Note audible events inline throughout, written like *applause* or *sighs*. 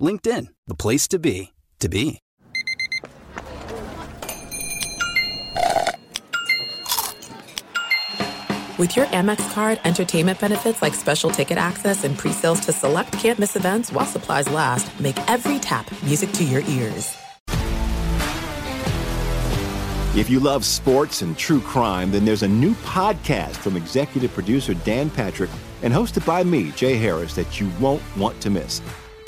LinkedIn, the place to be, to be. With your Amex card, entertainment benefits like special ticket access and pre-sales to select campus events while supplies last, make every tap music to your ears. If you love sports and true crime, then there's a new podcast from executive producer Dan Patrick and hosted by me, Jay Harris, that you won't want to miss.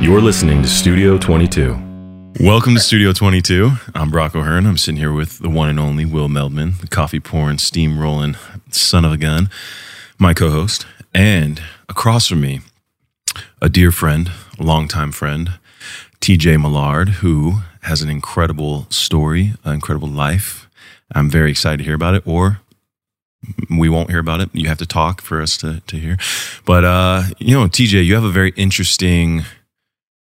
You're listening to Studio 22. Welcome to Studio 22. I'm Brock O'Hurn. I'm sitting here with the one and only Will Meldman, the coffee pouring, steam rolling son of a gun, my co host. And across from me, a dear friend, a longtime friend, TJ Millard, who has an incredible story, an incredible life. I'm very excited to hear about it, or we won't hear about it. You have to talk for us to, to hear. But, uh, you know, TJ, you have a very interesting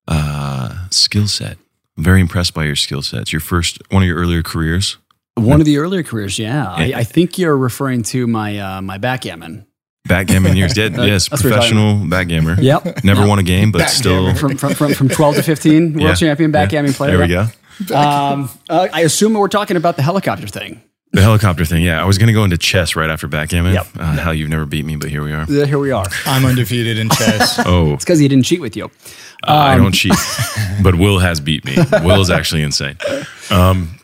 uh, skill set. I'm very impressed by your skill sets. Your first, one of your earlier careers. One of the earlier careers, yeah. I, I think you're referring to my uh, my backgammon. Backgammon years, dead. *laughs* yes, That's what we're talking professional backgammon. *laughs* Yep. Never won a game, but still. From, from, from, from 12 to 15, world Yeah. champion Yeah. backgammon player. There we go. Um, uh, I assume we're talking about the helicopter thing. The helicopter thing. Yeah, I was going to go into chess right after backgammon. Yep. Uh, how you've never beat me, but here we are. Uh, Here we are. I'm undefeated in chess. *laughs* Oh, It's because he didn't cheat with you. Uh, I Um, don't cheat, *laughs* but Will has beat me. Will is actually insane. Um,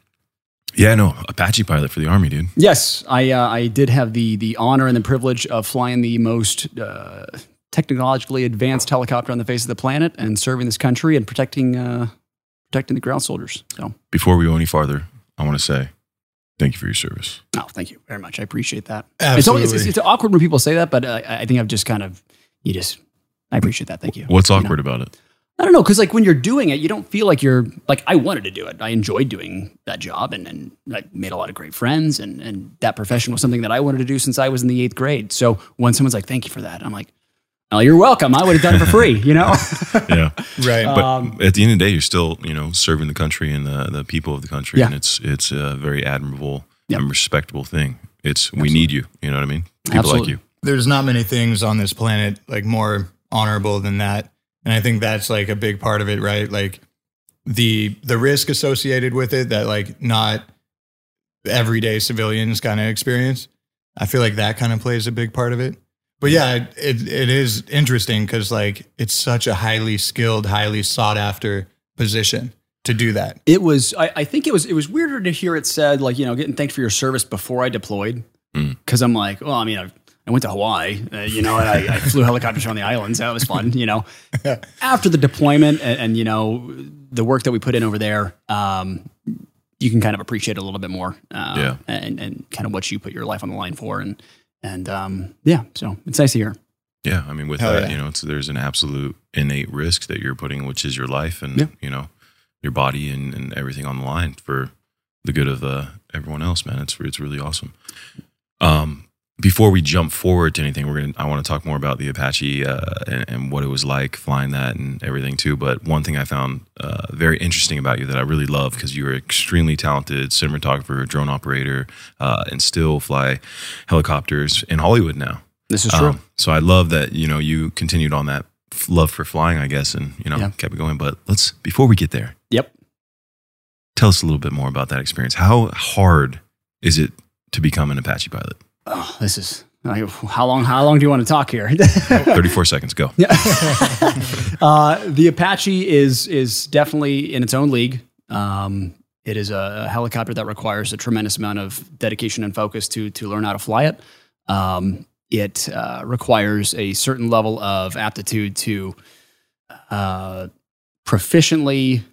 yeah, no, Apache pilot for the army, dude. Yes, I uh, I did have the the honor and the privilege of flying the most uh, technologically advanced helicopter on the face of the planet and serving this country and protecting uh, protecting the ground soldiers. So, Before we go any farther, I want to say thank you for your service. oh, thank you very much. I appreciate that. It's, always, Absolutely. it's, it's awkward when people say that, but uh, I think I've just kind of you just I appreciate that. Thank you. What's You know? awkward about it? I don't know, because like when you're doing it, you don't feel like you're like I wanted to do it. I enjoyed doing that job, and and I made a lot of great friends, and and that profession was something that I wanted to do since I was in the eighth grade. So when someone's like, "Thank you for that," I'm like, "Oh, you're welcome. I would have done it for free," you know. *laughs* Yeah, *laughs* right. but Um, at the end of the day, you're still you know serving the country and the the people of the country, Yeah. and it's it's a very admirable Yep. and respectable thing. It's we need you. You know what I mean? People like you. There's not many things on this planet like more honorable than that. And I think that's like a big part of it, right? Like the the risk associated with it that like not everyday civilians kind of experience. I feel like that kind of plays a big part of it. But yeah, it it, it is interesting because like it's such a highly skilled, highly sought after position to do that. it was. I, I think it was. It was weirder to hear it said like you know getting thanked for your service before I deployed Mm. because I'm like, well, I mean, I, I went to Hawaii, uh, you know, and I, I flew helicopters around the islands. That was fun, you know. *laughs* After the deployment and, and you know the work that we put in over there, um, you can kind of appreciate it a little bit more, uh, Yeah. and and kind of what you put your life on the line for, and and um, yeah, so it's nice to hear. Yeah, I mean, with Hell that, yeah. you know, it's, there's an absolute innate risk that you're putting, which is your life and Yeah. you know your body and, and everything on the line for the good of uh, everyone else. Man, it's it's really awesome. Um, before we jump forward to anything, we're gonna. I want to talk more about the Apache uh, and, and what it was like flying that and everything too. But one thing I found uh, very interesting about you that I really love because you're extremely talented cinematographer, drone operator, uh, and still fly helicopters in Hollywood now. This is true. Um, so I love that you know you continued on that f- love for flying, I guess, and you know Yeah. kept it going. But let's before we get there, yep. tell us a little bit more about that experience. How hard is it to become an Apache pilot? Oh, this is how long? How long do you want to talk here? *laughs* 34 seconds, go. *laughs* Uh, the Apache is is definitely in its own league. Um, it is a, a helicopter that requires a tremendous amount of dedication and focus to to learn how to fly it. Um, it uh, requires a certain level of aptitude to uh, proficiently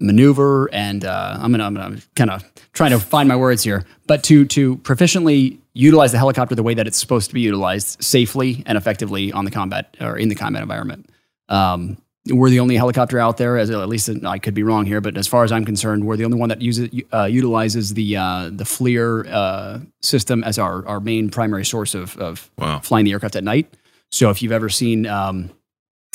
maneuver and uh, I'm gonna I'm gonna kind of trying to find my words here, but to to proficiently utilize the helicopter the way that it's supposed to be utilized safely and effectively on the combat or in the combat environment. Um, we're the only helicopter out there, as at least I could be wrong here, but as far as I'm concerned, we're the only one that uses uh, utilizes the uh, the FLIR uh, system as our our main primary source of, of Wow. flying the aircraft at night. So if you've ever seen um,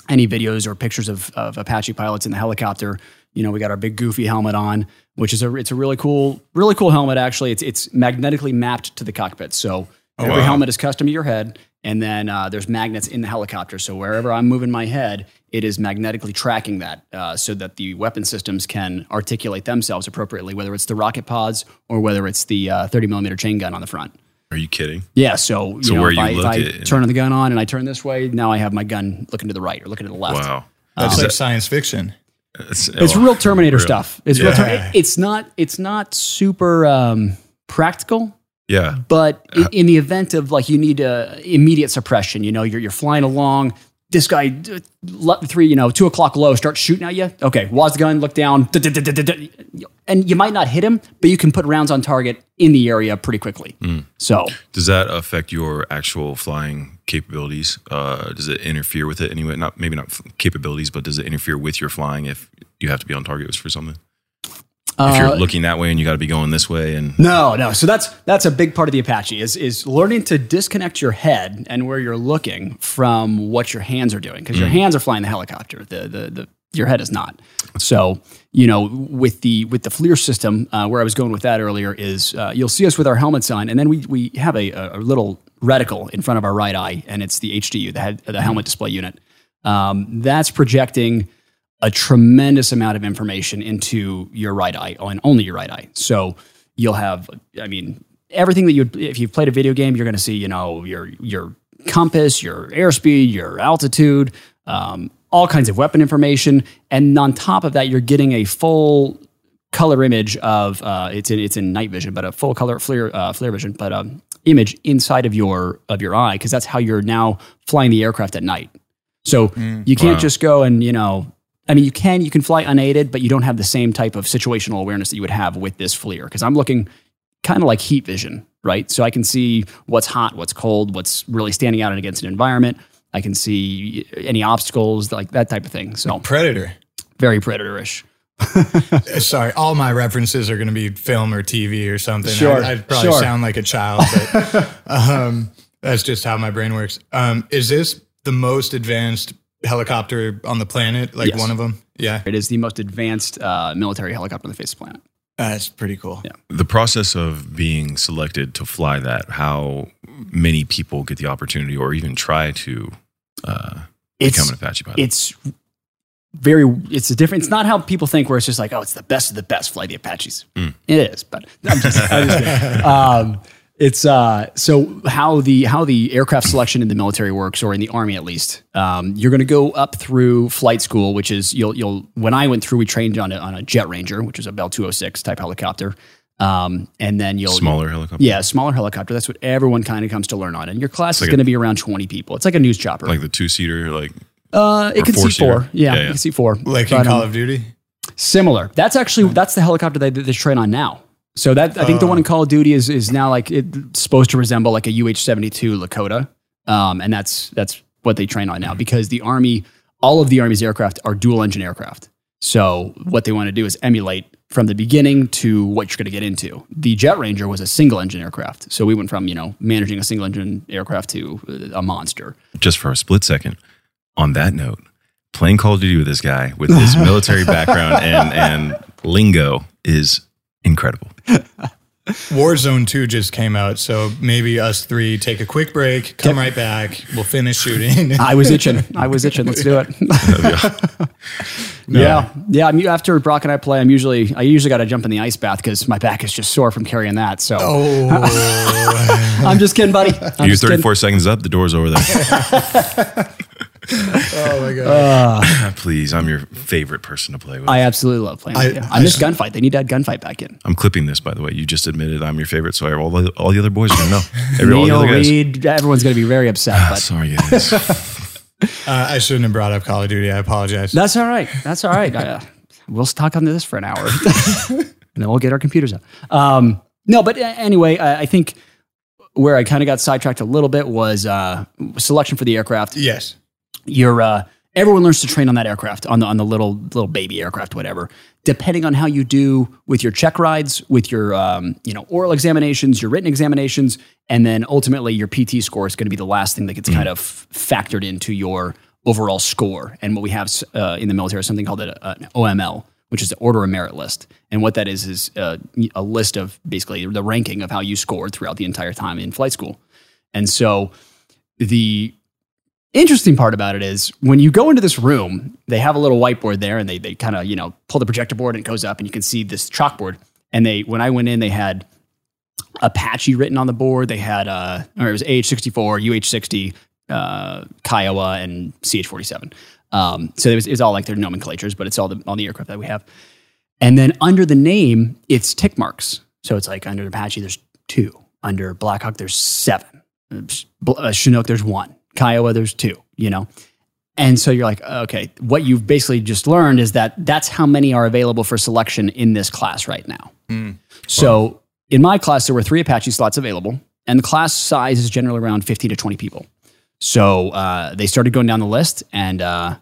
any videos or pictures of, of Apache pilots in the helicopter, you know we got our big goofy helmet on, which is a it's a really cool really cool helmet. Actually, it's it's magnetically mapped to the cockpit, so every wow. helmet is custom to your head. And then uh, there's magnets in the helicopter, so wherever I'm moving my head, it is magnetically tracking that, uh, so that the weapon systems can articulate themselves appropriately, whether it's the rocket pods or whether it's the uh, 30 millimeter chain gun on the front. Are you kidding? Yeah, so you So know, where if you I, if I at- turn the gun on and I turn this way, now I have my gun looking to the right or looking to the left. Wow. That's Is like that- science fiction. It's, It's oh, real Terminator real. stuff. It's real. Ter- it's not. It's not super um, practical, Yeah. but i- in the event of like you need uh, immediate suppression, you know, you're you're flying along. This guy, uh, three, you know, two o'clock low, starts shooting at you. Okay, the gun, look down, and you might not hit him, but you can put rounds on target in the area pretty quickly. So Does that affect your actual flying capabilities? Uh, does it interfere with it anyway? Not maybe not f- capabilities, but does it interfere with your flying if you have to be on target for something? if you're Uh, looking that way and you got to be going this way, and No, no. So that's that's a big part of the Apache is is learning to disconnect your head and where you're looking from what your hands are doing because your hands are flying the helicopter. The the the your head is not. So you know with the with the FLIR system, uh, where I was going with that earlier is uh, you'll see us with our helmets on, and then we we have a, a little reticle in front of our right eye, and it's the HDU, the head, the helmet display unit. Um, that's projecting a tremendous amount of information into your right eye and only your right eye. So you'll have, I mean, everything that you if you've played a video game, you're going to see, you know, your your compass, your airspeed, your altitude, um, all kinds of weapon information, and on top of that, you're getting a full color image of uh, it's in it's in night vision, but a full color flare uh, FLIR vision, but um, image inside of your of your eye because that's how you're now flying the aircraft at night. So you can't Wow. just go and you know. I mean, you can you can fly unaided, but you don't have the same type of situational awareness that you would have with this FLIR. Because I'm looking kind of like heat vision, right? So I can see what's hot, what's cold, what's really standing out against an environment. I can see any obstacles, like that type of thing. So Predator. very predatorish. *laughs* Sorry, all my references are going to be film or TV or something. Sure, I, would probably sure. sound like a child, but *laughs* um, that's just how my brain works. Um, is this the most advanced helicopter on the planet? Like Yes. one of them? Yeah, It is the most advanced uh, military helicopter on the face of the planet. that's pretty cool. Yeah. the process of being selected to fly that, how many people get the opportunity or even try to uh, It's become an Apache pilot? it's very it's a different. It's not how people think where it's just like oh it's the best of the best. Fly the Apaches. Mm. It is, but I'm just, I'm just *laughs* um, it's uh, so how the how the aircraft selection in the military works, or in the army at least. Um, you're going to go up through flight school, which is you'll you'll. When I went through, we trained on a, on a Jet Ranger, which is a Bell 206 type helicopter, um, and then you'll Smaller helicopter? Yeah, smaller helicopter. That's what everyone kind of comes to learn on. And your class is like going to be around 20 people. It's like a news chopper. Like the two seater, like uh, it can see four-seater. four. Yeah, Yeah, you yeah. can see four. Like in But, um, Call of Duty? Similar. That's actually that's the helicopter they, they train on now. So that I think the one in Call of Duty is is now like it's supposed to resemble like a UH seventy two Lakota, um, and that's that's what they train on now because the army, all of the army's aircraft are dual engine aircraft. So what they want to do is emulate from the beginning to what you're going to get into. The Jet Ranger was a single engine aircraft. So we went from, you know, managing a single engine aircraft to uh, a monster. Just for a split second. On that note, playing Call of Duty with this guy with his *laughs* military background and, and lingo is incredible. *laughs* Warzone 2 just came out, so maybe us three take a quick break, come right back, we'll finish shooting. I was itching. *laughs* I was itching. Let's do it. *laughs* *laughs* yeah, yeah. I'm, after Brock and I play, I'm usually I usually got to jump in the ice bath because my back is just sore from carrying that. So oh, I'm just kidding, buddy. I'm You're just kidding. 34 seconds up, the door's over there. Oh my god. *laughs* Please, I'm your favorite person to play with. I absolutely love playing. I- with you. I, I miss s- gunfight. They need to add gunfight back in. I'm clipping this, by the way. You just admitted I'm your favorite, so all the, all the other boys are going to know. *laughs* Every, Neil. Reed, everyone's going to be very upset, but Sorry, guys. *laughs* Uh, I shouldn't have brought up Call of Duty. I apologize. that's all right. That's all right. Uh, we'll talk on this for an hour, and then we'll get our computers out. Um, no, but uh, anyway, I, I think where I kind of got sidetracked a little bit was uh, selection for the aircraft. yes. You're uh, everyone learns to train on that aircraft on the on the little little baby aircraft whatever. Depending on how you do with your check rides with your um, you know oral examinations your written examinations and then ultimately your pt score is going to be the last thing that gets kind of factored into your overall score. And what we have uh, in the military is something called an oml which is the order of merit list. And what that is is uh, a list of basically the ranking of how you scored throughout the entire time in flight school. And so the interesting part about it is when you go into this room, they have a little whiteboard there and they, they kind of, you know, pull the projector board and it goes up and you can see this chalkboard. And they, when I went in, they had Apache written on the board. They had, uh, or it was AH-64, UH-60, uh, Kiowa, and CH-47. Um, so it was, it was all like their nomenclatures, but it's all the, all the aircraft that we have. And then under the name, it's tick marks. So it's like under Apache, there's two. Under Blackhawk, there's seven. Uh, Chinook, there's one. Kiowa, there's two, you know? And so you're like, okay, what you've basically just learned is that that's how many are available for selection in this class right now. So in my class, there were three Apache slots available, and the class size is generally around 15 to 20 people. So uh, they started going down the list, and uh,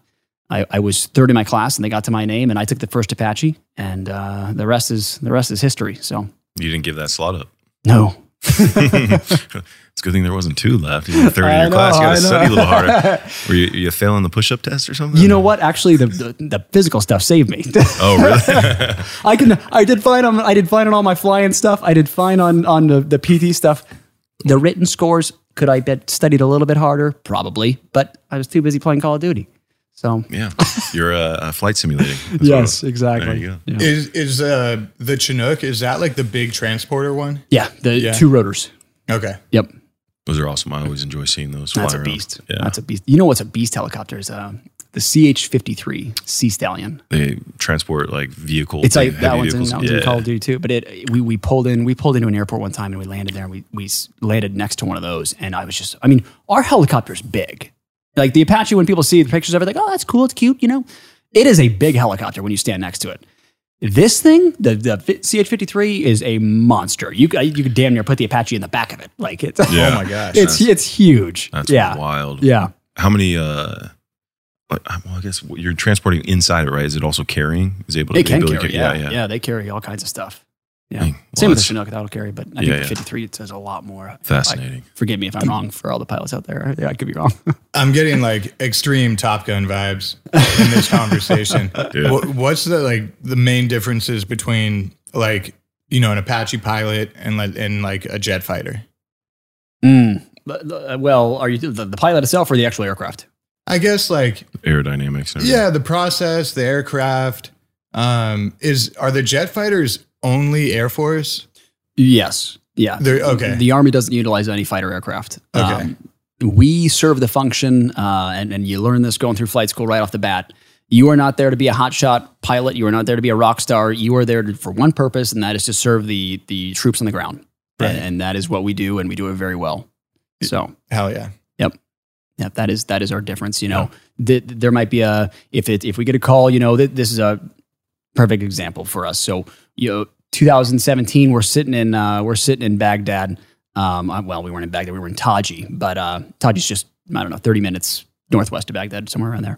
I, I was third in my class, and they got to my name, and I took the first Apache, and uh, the rest is the rest is history. So you didn't give that slot up. no, it's a good thing there wasn't two left. You had 30 in your class. You know, got to study a little harder. *laughs* Were you, you failing the push up test or something? you know what? Actually, the the, the physical stuff saved me. Oh, really? *laughs* I can. I did fine on. I did fine on all my flying stuff. I did fine on on the, the PT stuff. The written scores could I bet studied a little bit harder, probably, but I was too busy playing Call of Duty. So yeah. You're uh, uh, flight simulating. *laughs* Yes, what- exactly. There you go. Yeah. Is is uh the Chinook, is that like the big transporter one? Yeah, the Yeah. two rotors. Okay. Yep, Those are awesome. I always enjoy seeing those. that's fly a around. beast. Yeah. That's a beast. You know what's a beast helicopter is uh, the CH fifty three Sea Stallion. they transport like vehicles. It's like that one's, in, that one's in Call of Duty too. But it we, we pulled in we pulled into an airport one time and we landed there and we we landed next to one of those and I was just I mean our helicopter's big. Like the Apache when people see the pictures of it, like oh that's cool, it's cute, you know. It is a big helicopter when you stand next to it. This thing, the the CH fifty three, is a monster. You could you could damn near put the Apache in the back of it. Like it's Yeah. Oh my gosh. it's it's huge. That's yeah, wild. yeah. How many? uh Well, I guess you're transporting inside it, right? Is it also carrying? Is it able to They can ability carry, to- yeah, yeah, They carry all kinds of stuff. Yeah, Dang. Well, same with the that's Chinook. That'll carry, but I think yeah. the 53 it says a lot more. Fascinating. I- forgive me if I'm wrong for all the pilots out there. Yeah, I could be wrong. *laughs* I'm getting like extreme Top Gun vibes in this conversation. *laughs* Yeah. What, what's the like the main differences between like you know an Apache pilot and like and like a jet fighter? Mm. Well, are you the, the pilot itself or the actual aircraft? I guess like Aerodynamics. yeah, the process, the aircraft. Um, is are the jet fighters only Air Force? Yes. Yeah. They're okay. The Army doesn't utilize any fighter aircraft. Um, Okay. we serve the function, uh, and, and you learn this going through flight school right off the bat. You are not there to be a hotshot pilot. You are not there to be a rock star. You are there to, for one purpose, and that is to serve the the troops on the ground. Right. And, and that is what we do, and we do it very well. So, Hell yeah. Yep. Yep. That is that is our difference. You know, th- there might be a if it if we get a call, you know, th- this is a perfect example for us. So, you know, 2017, we're sitting in uh, we're sitting in Baghdad. Um, uh, well, we weren't in Baghdad, we were in Taji, but uh, Taji's just I don't know, 30 minutes northwest of Baghdad, somewhere around there.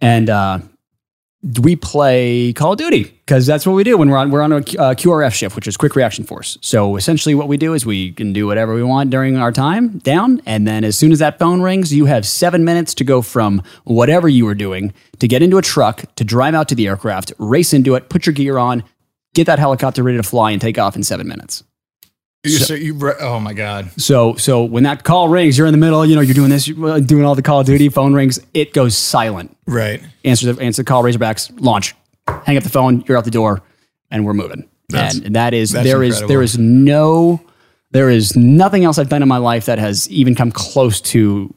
And uh, we play Call of Duty because that's what we do when we're on we're on a uh, QRF shift, which is quick reaction force. So essentially, what we do is we can do whatever we want during our time down, and then as soon as that phone rings, you have seven minutes to go from whatever you were doing to get into a truck to drive out to the aircraft, race into it, put your gear on, get that helicopter ready to fly, and take off in seven minutes. You, so, you, oh my god. So so when that call rings, you're in the middle. You know, you're doing this, you're uh, doing all the Call of Duty. Phone rings, it goes silent. Right. Answer the answer the call. Razorbacks launch. Hang up the phone. You're out the door, and we're moving. That's- and that is that's there is incredible. there is no there is nothing else I've done in my life that has even come close to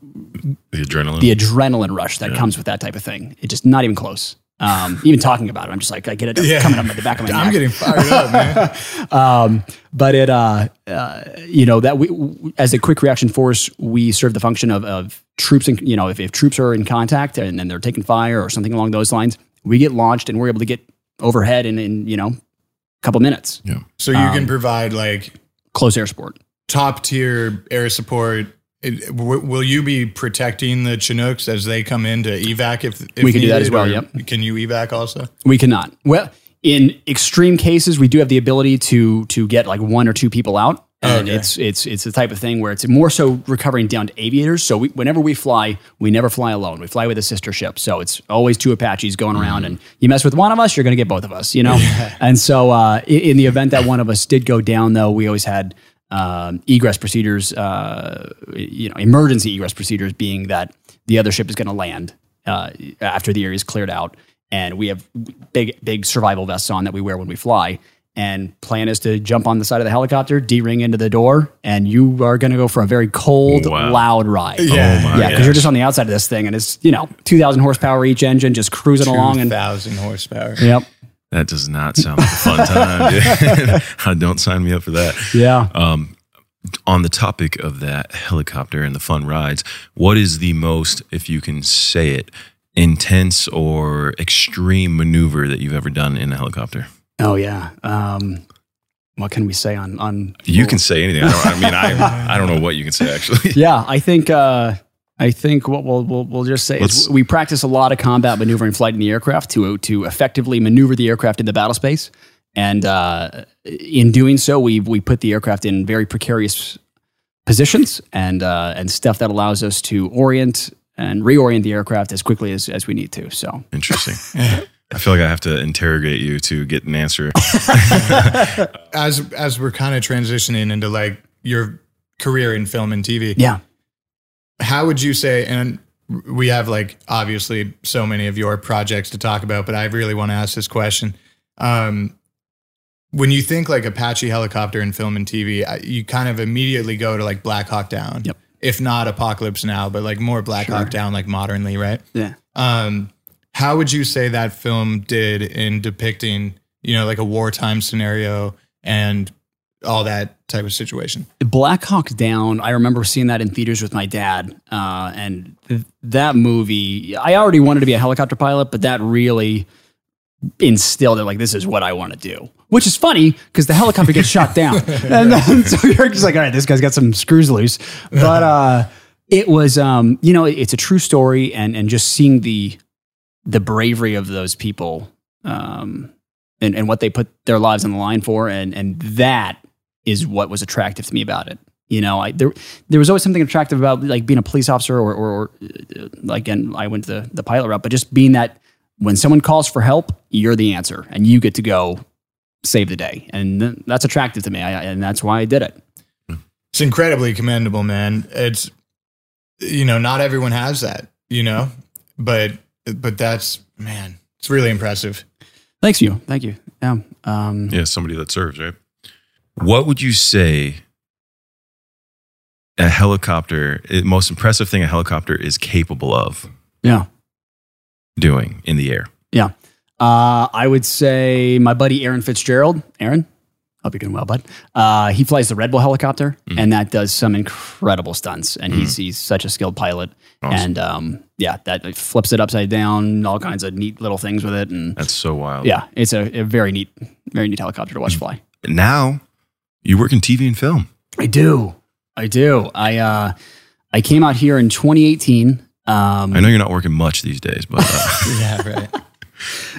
The adrenaline. the adrenaline rush that comes with that type of thing. It's just not even close. Um, even talking about it, I'm just like I get it Yeah. coming up at the back of my I'm neck. getting fired up, man. *laughs* Um, but it, uh, uh, you know, that we, w- as a quick reaction force, we serve the function of, of troops. And you know, if, if troops are in contact and, and they're taking fire or something along those lines, we get launched and we're able to get overhead in, in you know, a couple minutes. yeah. So you can provide like Close air support. top tier air support. It, w- will you be protecting the Chinooks as they come in to evac? If, if We can do that as well, yep. Can you evac also? We cannot. Well, in extreme cases, we do have the ability to to get like one or two people out. And Okay. it's it's it's the type of thing where it's more so recovering down to aviators. So we, whenever we fly, we never fly alone. We fly with a sister ship. So it's always two Apaches going around, and you mess with one of us, you're going to get both of us. You know. And so uh, in the event that one of us did go down, though, we always had um, egress procedures. Uh, you know, emergency egress procedures being that the other ship is going to land uh, after the area is cleared out, and we have big big survival vests on that we wear when we fly. And plan is to jump on the side of the helicopter, D-ring into the door, and you are going to go for a very cold, Wow. loud ride. Oh yeah, because you're just on the outside of this thing, and it's you know 2,000 horsepower each engine, just cruising along, and thousand horsepower. yep, That does not sound like a fun *laughs* time. *laughs* Don't sign me up for that. yeah. Um, on the topic of that helicopter and the fun rides, what is the most, if you can say it, intense or extreme maneuver that you've ever done in a helicopter? Oh yeah. Um, what can we say on on? You can *laughs* say anything. I, don't, I mean, I I don't know what you can say actually. Yeah, I think uh, I think what we'll we'll, we'll just say Let's- is we practice a lot of combat maneuvering flight in the aircraft to to effectively maneuver the aircraft in the battle space, and uh, in doing so, we we put the aircraft in very precarious positions and uh, and stuff that allows us to orient and reorient the aircraft as quickly as, as we need to. So Interesting. I feel like I have to interrogate you to get an answer. *laughs* As as we're kind of transitioning into like your career in film and TV, yeah, how would you say and we have like obviously so many of your projects to talk about but i really want to ask this question um, when you think like apache helicopter in film and tv you kind of immediately go to like black hawk down Yep. if not apocalypse now but like more black hawk down like modernly right yeah. um, how would you say that film did in depicting you know like a wartime scenario and all that type of situation Black Hawk Down, I remember seeing that in theaters with my dad. Uh, and th- that movie, I already wanted to be a helicopter pilot, but that really instilled it like, this is what I want to do. Which is funny because the helicopter gets shot down. *laughs* And then, so you're just like, all right, this guy's got some screws loose. But uh, it was, um, you know, it's a true story. And, and just seeing the, the bravery of those people um, and, and what they put their lives on the line for. And, and that is what was attractive to me about it. You know, I, there there was always something attractive about like being a police officer or, or, or uh, like, and I went the the pilot route, but just being that when someone calls for help, you're the answer and you get to go save the day, and that's attractive to me, I, and that's why I did it. It's incredibly commendable, man. It's you know, not everyone has that, you know, but but that's man, it's really impressive. Thanks you, thank you. Yeah, um, Yeah, somebody that serves, right? What would you say a helicopter, the most impressive thing a helicopter is capable of yeah. doing in the air? Yeah. Uh, I would say my buddy Aaron Fitzgerald. Aaron, hope you're doing well, bud. Uh, he flies the Red Bull helicopter, and that does some incredible stunts. And he's he's such a skilled pilot. And um, yeah, that it flips it upside down, all kinds of neat little things with it. And That's so wild. yeah, it's a, a very neat, very neat helicopter to watch fly. Now you work in TV and film. I do, I do. I uh, I came out here in 2018. Um, I know you're not working much these days, but uh, *laughs* Yeah, right.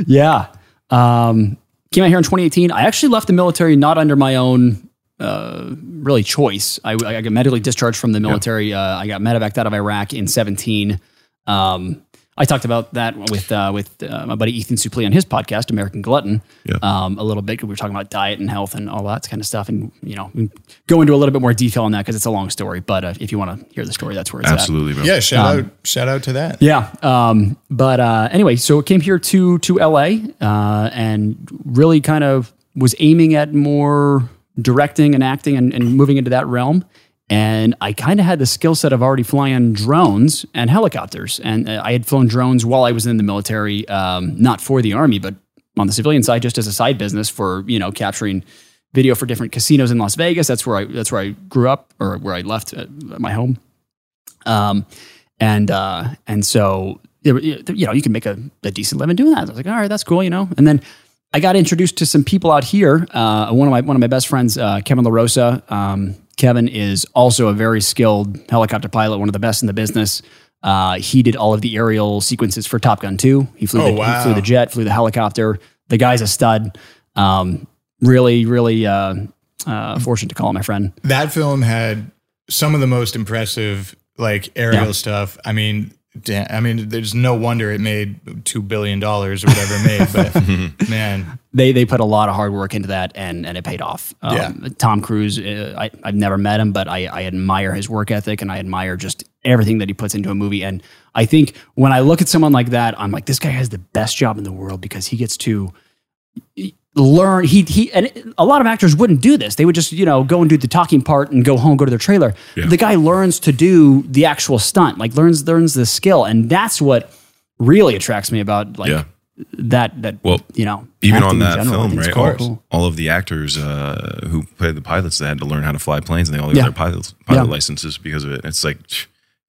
yeah. Um, came out here in 2018. I actually left the military not under my own uh, really choice. I, I got medically discharged from the military. Uh, I got medevaced out of Iraq in 17. Um, I talked about that with uh, with uh, my buddy Ethan Suplee on his podcast, American Glutton, Yeah. um, a little bit. We were talking about diet and health and all that kind of stuff, and you know, go into a little bit more detail on that because it's a long story. But uh, if you want to hear the story, that's where it's. Absolutely, bro. Yeah, shout Um, out shout out to that. Yeah. Um, but uh, anyway, so it came here to to LA uh, and really kind of was aiming at more directing and acting and, and moving into that realm. And I kind of had the skill set of already flying drones and helicopters. And uh, I had flown drones while I was in the military, um, not for the army, but on the civilian side, just as a side business for you know capturing video for different casinos in Las Vegas. That's where I that's where I grew up or where I left my home. Um, and uh, and so you know you can make a, a decent living doing that. I was like, all right, that's cool, you know. And then I got introduced to some people out here. Uh, one of my one of my best friends, uh, Kevin LaRosa. Um, Kevin is also a very skilled helicopter pilot, one of the best in the business. Uh, he did all of the aerial sequences for Top Gun 2. He flew, Oh, the, he flew the jet, flew the helicopter. The guy's a stud. Um, really, really uh, uh, fortunate to call him my friend. That film had some of the most impressive like aerial Yeah. stuff. I mean, da- I mean, there's no wonder it made two billion dollars or whatever it made. But *laughs* man, they they put a lot of hard work into that and and it paid off. Um, Yeah. Tom Cruise, uh, I, I've never met him, but I, I admire his work ethic and I admire just everything that he puts into a movie. And I think when I look at someone like that, I'm like, this guy has the best job in the world because he gets to learn he he and a lot of actors wouldn't do this they would just you know go and do the talking part and go home go to their trailer Yeah. the guy learns to do the actual stunt like learns learns the skill and that's what really attracts me about like Yeah. that that Well, you know Even on that general, film, right? cool. All, all of the actors uh, who played the pilots, they had to learn how to fly planes, and they all got Yeah. their pilot pilot licenses because of it. It's like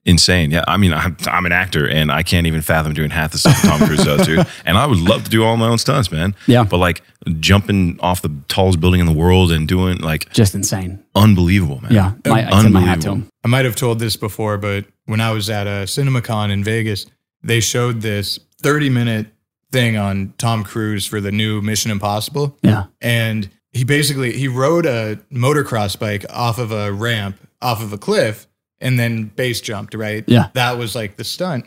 insane. Yeah, I mean, I'm, I'm an actor, and I can't even fathom doing half the stuff Tom Cruise does, dude. *laughs* And I would love to do all my own stunts, man. Yeah. but like jumping off the tallest building in the world and doing like just insane unbelievable, man. yeah my, I tip my hat to him I might have told this before, but when I was at a CinemaCon in Vegas, they showed this 30 minute thing on Tom Cruise for the new Mission Impossible. yeah and he basically he rode a motocross bike off of a ramp off of a cliff and then base jumped right Yeah. that was like the stunt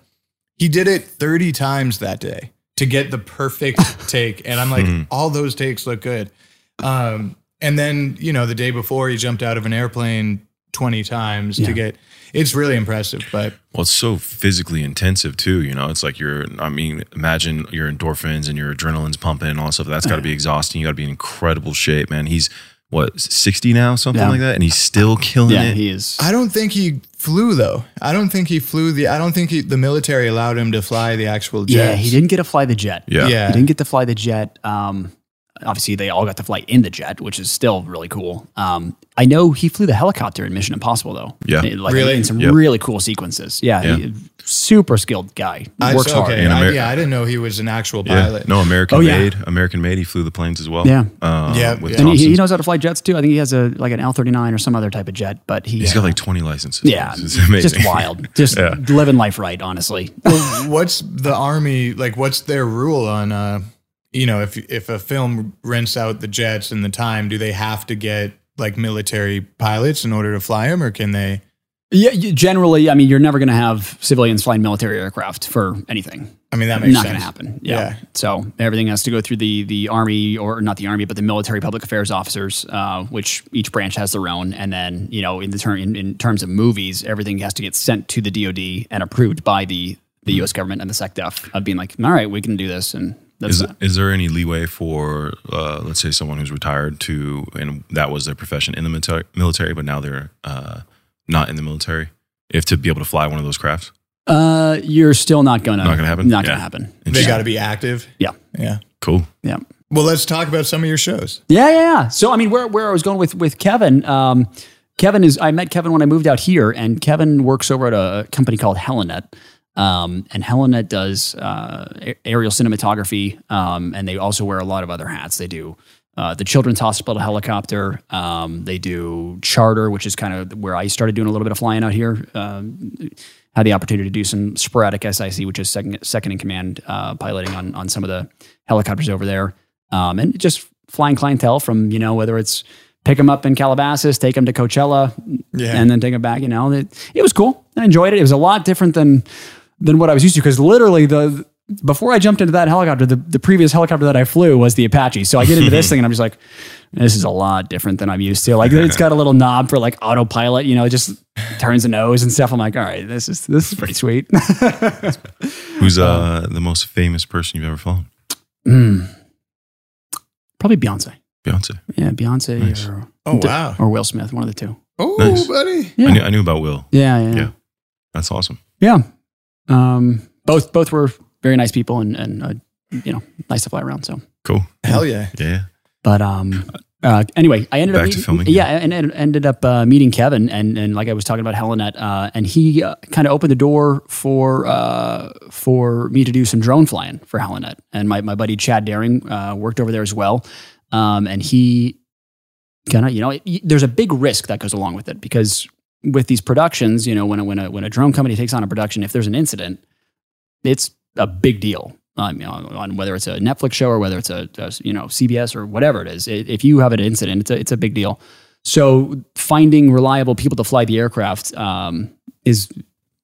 he did it 30 times that day to get the perfect *laughs* take and i'm like all those takes look good um and then you know the day before he jumped out of an airplane 20 times Yeah. to get it's really impressive but Well, it's so physically intensive too. You know, it's like you're. I mean, imagine your endorphins and your adrenaline's pumping and all that stuff. That's got to be exhausting. You got to be in incredible shape, man. He's what sixty now, something Yeah. like that, and he's still killing yeah it. he is I don't think he flew though. I don't think he flew the. I don't think he, the military allowed him to fly the actual jet. yeah he didn't get to fly the jet yeah. Yeah. He didn't get to fly the jet. Um, obviously, they all got to fly in the jet, which is still really cool. Um, I know he flew the helicopter in Mission Impossible, though. Yeah. Like, Really? In some Yep. really cool sequences. Yeah. Yeah. he- super skilled guy. I, Works hard. okay. In I- Ameri- yeah, I didn't know he was an actual Yeah. pilot. No, American Oh, yeah. made. American made. He flew the planes as well. Yeah. Uh, Yeah, With yeah. And he, he Thompson's. knows how to fly jets too. I think he has a like an L thirty nine or some other type of jet. But he, He's uh, got like twenty licenses. yeah, It's amazing. just wild, *laughs* just Yeah. living life right. Honestly, Well, what's the army like? What's their rule on? uh You know, if if a film rents out the jets and the time, do they have to get like military pilots in order to fly them, or can they? Yeah. you- Generally, I mean, you're never going to have civilians flying military aircraft for anything. I mean, that makes not going to happen. Yeah. Yeah. So everything has to go through the the army or not the army, but the military public affairs officers, uh, which each branch has their own. And then you know, in the term in, in terms of movies, everything has to get sent to the DoD and approved by the the U.S. government and the SecDef of being like, all right, we can do this, and that's Is, that. is there any leeway for, uh, let's say, someone who's retired to, and that was their profession in the military, military but now they're uh, not in the military, if to be able to fly one of those crafts? Uh, you're still not gonna Not gonna happen? Not Yeah. gonna happen. They got to be active. Yeah. Yeah. Cool. Yeah. Well, let's talk about some of your shows. Yeah, yeah, yeah. So I mean, where where I was going with with Kevin, um, Kevin is I met Kevin when I moved out here, and Kevin works over at a company called Helinet. Um, and Helinet does uh, a- aerial cinematography, um, and they also wear a lot of other hats. They do uh, the Children's Hospital helicopter. Um, they do charter, which is kind of where I started doing a little bit of flying out here. Um, had the opportunity to do some sporadic SIC, which is second second in command uh, piloting on on some of the helicopters over there, um, and just flying clientele from you know whether it's pick them up in Calabasas, take them to Coachella, Yeah. and then take them back. You know, it, it was cool. I enjoyed it. It was a lot different than than what I was used to because literally the before I jumped into that helicopter, the, the previous helicopter that I flew was the Apache. So I get into this *laughs* thing and I'm just like, this is a lot different than I'm used to. Like it's got a little knob for like autopilot, you know, it just turns the nose and stuff. I'm like, all right, this is this is pretty sweet. *laughs* Who's uh, the most famous person you've ever flown? Mm. Probably Beyonce. Beyonce. Yeah, Beyonce Nice. or, Oh wow. or Will Smith, one of the two. Oh, Nice. buddy. Yeah. I, knew, I knew about Will. Yeah, yeah. Yeah. That's awesome. Yeah. Um, both both were very nice people and and uh, you know nice to fly around. So, Cool. Hell yeah. Yeah. but um, uh, anyway, I ended Back up to meeting- filming, Yeah, and, and ended up uh, meeting Kevin and and like I was talking about Helinet, uh, and he uh, kind of opened the door for uh, for me to do some drone flying for Helinet, and my my buddy Chad Daring uh, worked over there as well, um, and he kind of you know it, there's a big risk that goes along with it because with these productions, you know, when a, when a when a drone company takes on a production, if there's an incident, it's a big deal. Um, you know, on whether it's a Netflix show or whether it's a, a, you know CBS or whatever it is, I- if you have an incident, it's a, it's a big deal. So finding reliable people to fly the aircraft um, is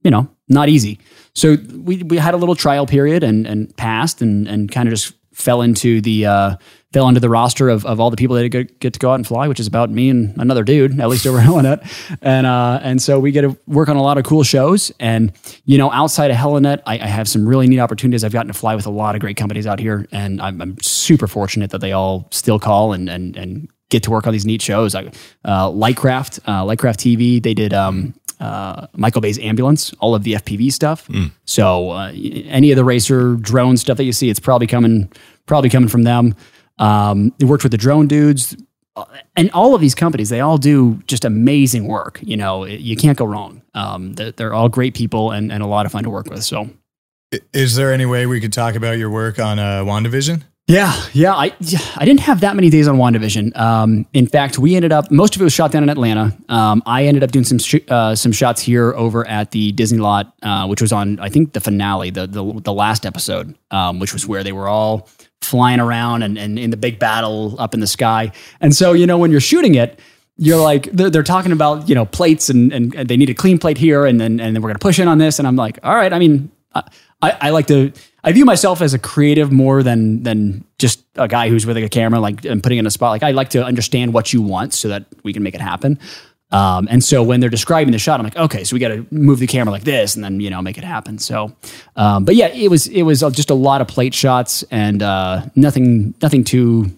you know not easy. So we we had a little trial period and and passed and and kind of just fell into the uh, fell into the roster of, of all the people that get, get to go out and fly, which is about me and another dude, at least over *laughs* at Helinet. And uh, and so we get to work on a lot of cool shows. And you know, outside of Helinet, I, I have some really neat opportunities. I've gotten to fly with a lot of great companies out here, and I'm, I'm super fortunate that they all still call and and and get to work on these neat shows. I, uh, Lightcraft, uh, Lightcraft TV, they did. Um, uh, Michael Bay's ambulance, all of the FPV stuff. So uh, any of the racer drone stuff that you see, it's probably coming, probably coming from them. Um, they worked with the drone dudes, Uh, and all of these companies. They all do just amazing work. You know, you can't go wrong. Um, they're, all great people and, and a lot of fun to work with. So Is there any way we could talk about your work on uh, WandaVision? Yeah, yeah. I yeah, I didn't have that many days on WandaVision. Um, in fact, we ended up most of it was shot down in Atlanta. Um, I ended up doing some sh- uh, some shots here over at the Disney lot, uh, which was on I think the finale, the the, the last episode, um, which was where they were all flying around and, and in the big battle up in the sky. And so you know when you're shooting it. You're like they're, they're talking about you know plates and, and and they need a clean plate here and then and then we're gonna push in on this and I'm like all right I mean I, I like to I view myself as a creative more than than just a guy who's with like a camera like and putting in a spot. Like I like to understand what you want so that we can make it happen. Um, and so when they're describing the shot, I'm like, okay, so we got to move the camera like this, and then you know make it happen. So, um, but yeah, it was it was just a lot of plate shots and uh, nothing nothing too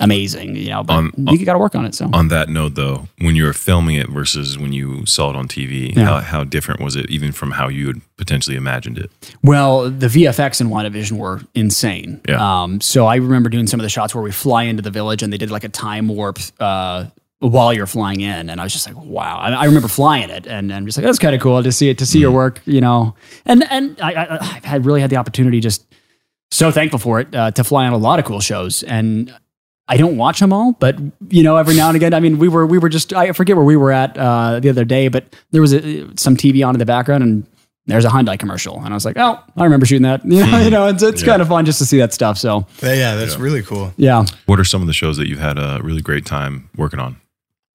amazing, you know. But On- you got to work on it. So On that note, though, when you were filming it versus when you saw it on TV, Yeah. how, how different was it, even from how you had potentially imagined it? Well, the VFX in WandaVision were insane. Yeah. Um, so I remember doing some of the shots where we fly into the village and they did like a time warp uh, while you're flying in, and I was just like, wow. I, I remember flying it, and I'm just like, that's kind of cool to see it, to see your work, you know. And and I, I, I've had really had the opportunity, just so thankful for it, uh, to fly on a lot of cool shows, and I don't watch them all, but you know, every now and again. I mean, we were we were just I forget where we were at uh, the other day, but there was a, some TV on in the background, and there's a Hyundai commercial, and I was like, oh, I remember shooting that. *laughs* You know, you know it's it's kind of fun just to see that stuff. So Yeah, yeah that's really cool. yeah. What are some of the shows that you've had a really great time working on?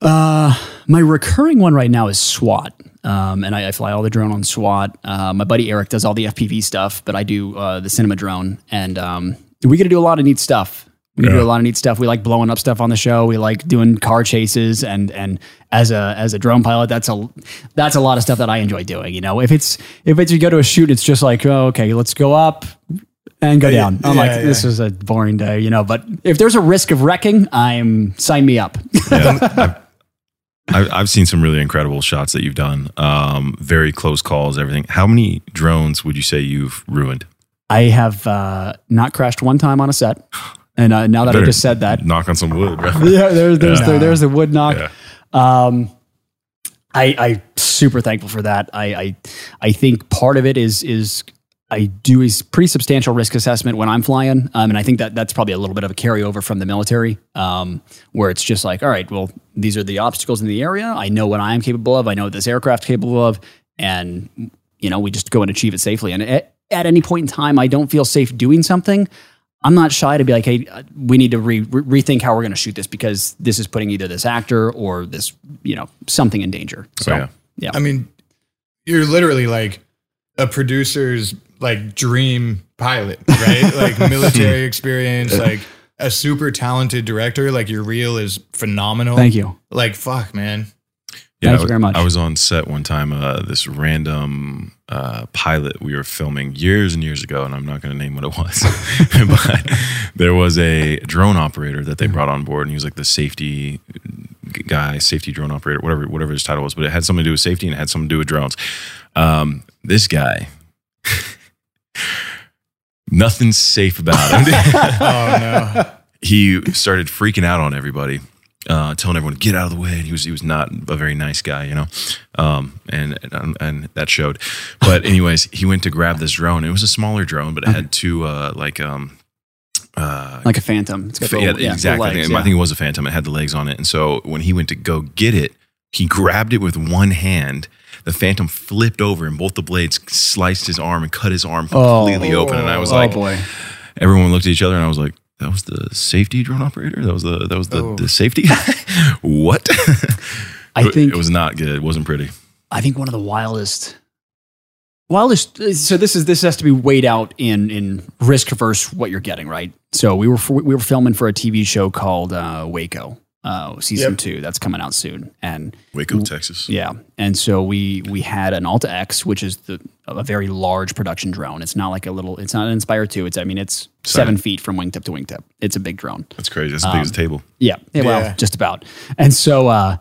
Uh, my recurring one right now is SWAT. Um, and I, I fly all the drone on SWAT. Uh, my buddy Eric does all the FPV stuff, but I do uh, the cinema drone. And um, we get to do a lot of neat stuff. We do a lot of neat stuff. We like blowing up stuff on the show. We like doing car chases, and and as a as a drone pilot, that's a that's a lot of stuff that I enjoy doing. You know, if it's if it's you go to a shoot, it's just like oh, okay, let's go up and go down. I'm yeah, like, this yeah. is a boring day, you know. But if there's a risk of wrecking, I'm sign me up. *laughs* I've, I've seen some really incredible shots that you've done. Um, very close calls, everything. How many drones would you say you've ruined? I have uh, not crashed one time on a set, and uh, now that I Better just said that, Knock on some wood, yeah, there, there's Yeah. The, there's the wood knock. Yeah. Um, I I super thankful for that. I I I think part of it is is I do a pretty substantial risk assessment when I'm flying, um, and I think that that's probably a little bit of a carryover from the military, um, where it's just like, all right, well, these are the obstacles in the area. I know what I am capable of. I know what this aircraft capable of, and You know, we just go and achieve it safely. And at, at any point in time, I don't feel safe doing something. I'm not shy to be like, hey, uh, we need to re- re- rethink how we're going to shoot this because this is putting either this actor or this, you know, something in danger. So, yeah. yeah. I mean, you're literally like a producer's like dream pilot, right? *laughs* like military experience, like a super talented director. Like your reel is phenomenal. Thank you. Like fuck, man. Yeah, Thank I you very much. I was on set one time, uh, this random uh, pilot we were filming years and years ago, and I'm not going to name what it was, *laughs* but there was a drone operator that they brought on board, and he was like the safety guy, safety drone operator, whatever whatever his title was, but it had something to do with safety and it had something to do with drones. Um, this guy, nothing's safe about him. *laughs* *laughs* Oh no. he started freaking out on everybody, uh, telling everyone to get out of the way. And he was he was not a very nice guy, you know, um, and, and and that showed. But anyways, he went to grab this drone. It was a smaller drone, but it had two uh, like um, uh, like a phantom. It's got yeah, yeah, exactly. little I, think, legs, I think it was a Phantom. It had the legs on it, and so when he went to go get it, he grabbed it with one hand. The Phantom flipped over, and both the blades sliced his arm and cut his arm completely open. And I was like, oh like, boy. everyone looked at each other and I was like, that was the safety drone operator? That was the that was the, Oh. the safety guy? *laughs* what? I *laughs* think it was not good. It wasn't pretty. I think one of the wildest, wildest. So this is this has to be weighed out in in risk versus what you're getting, right? So we were we were filming for a TV show called uh, Waco, uh, season Yep. two. That's coming out soon, and Waco, Texas. yeah, and so we we had an Alta X, which is the a very large production drone. It's not like a little. It's not an Inspire two. It's I mean it's seven feet from wingtip to wingtip. It's a big drone. That's crazy. That's as big as a table. Yeah, yeah, well, just about. And so uh,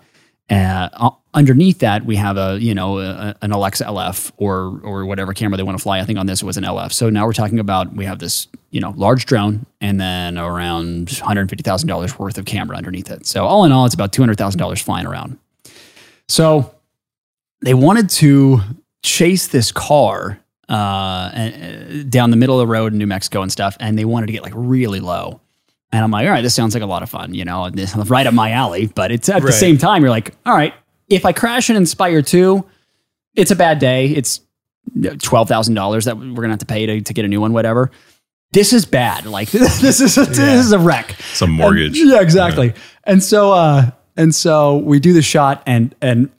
uh, underneath that, we have a you know a, an Alexa LF or or whatever camera they want to fly. I think on this it was an LF. So now we're talking about we have this you know large drone and then around one hundred fifty thousand dollars worth of camera underneath it. So all in all, it's about two hundred thousand dollars flying around. So they wanted to chase this car uh, and- uh, down the middle of the road in New Mexico and stuff, and they wanted to get like really low. And I'm like, all right, this sounds like a lot of fun, you know, this right up my alley. But it's at the same time, you're like, all right, if I crash an Inspire 2, it's a bad day. It's twelve thousand dollars that we're gonna have to pay to, to get a new one, whatever. This is bad. Like *laughs* this is a, this is a wreck. Some mortgage. And- yeah, exactly. And so, uh, and so we do the shot, and and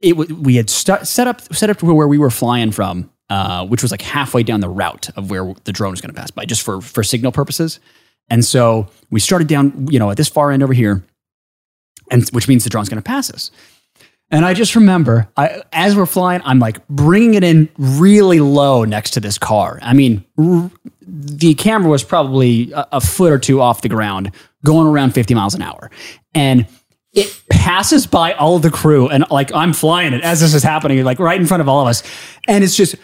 it w- we had st- set up set up to where we were flying from, uh, which was like halfway down the route of where the drone was going to pass by, just for for signal purposes. And so we started down, you know, at this far end over here, and which means the drone's going to pass us. And I just remember, I, as we're flying, I'm like bringing it in really low next to this car. I mean, r- the camera was probably a, a foot or two off the ground, going around 50 miles an hour. And it passes by all the crew, and like I'm flying it as this is happening, like right in front of all of us. And it's just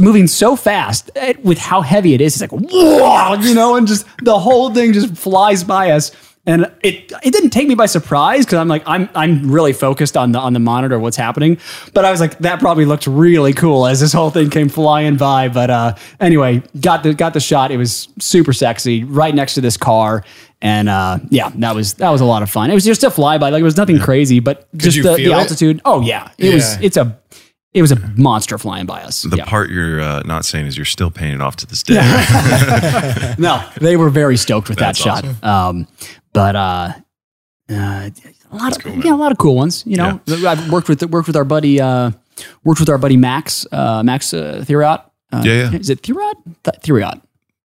moving so fast eh, with how heavy it is. It's like, whoa, you know, and just the whole thing just flies by us. And it it didn't take me by surprise because I'm like I'm I'm really focused on the on the monitor what's happening. But I was like that probably looked really cool as this whole thing came flying by. But uh, anyway, got the got the shot. It was super sexy right next to this car. And uh, yeah, that was that was a lot of fun. It was just a flyby, like it was nothing crazy, but just you the, feel the it? altitude. Oh yeah, it was. It's a it was a monster flying by us. The Yeah. part you're uh, not saying is you're still paying it off to this day. *laughs* no, *laughs* they were very stoked with that That's shot. Um, but uh, uh, a lot of cool, man. yeah, a lot of cool ones. You know, I've worked with worked with our buddy uh, worked with our buddy Max uh, Max uh, Thieriot. Uh, Yeah, yeah. Is it Thieriot? Th- Thieriot.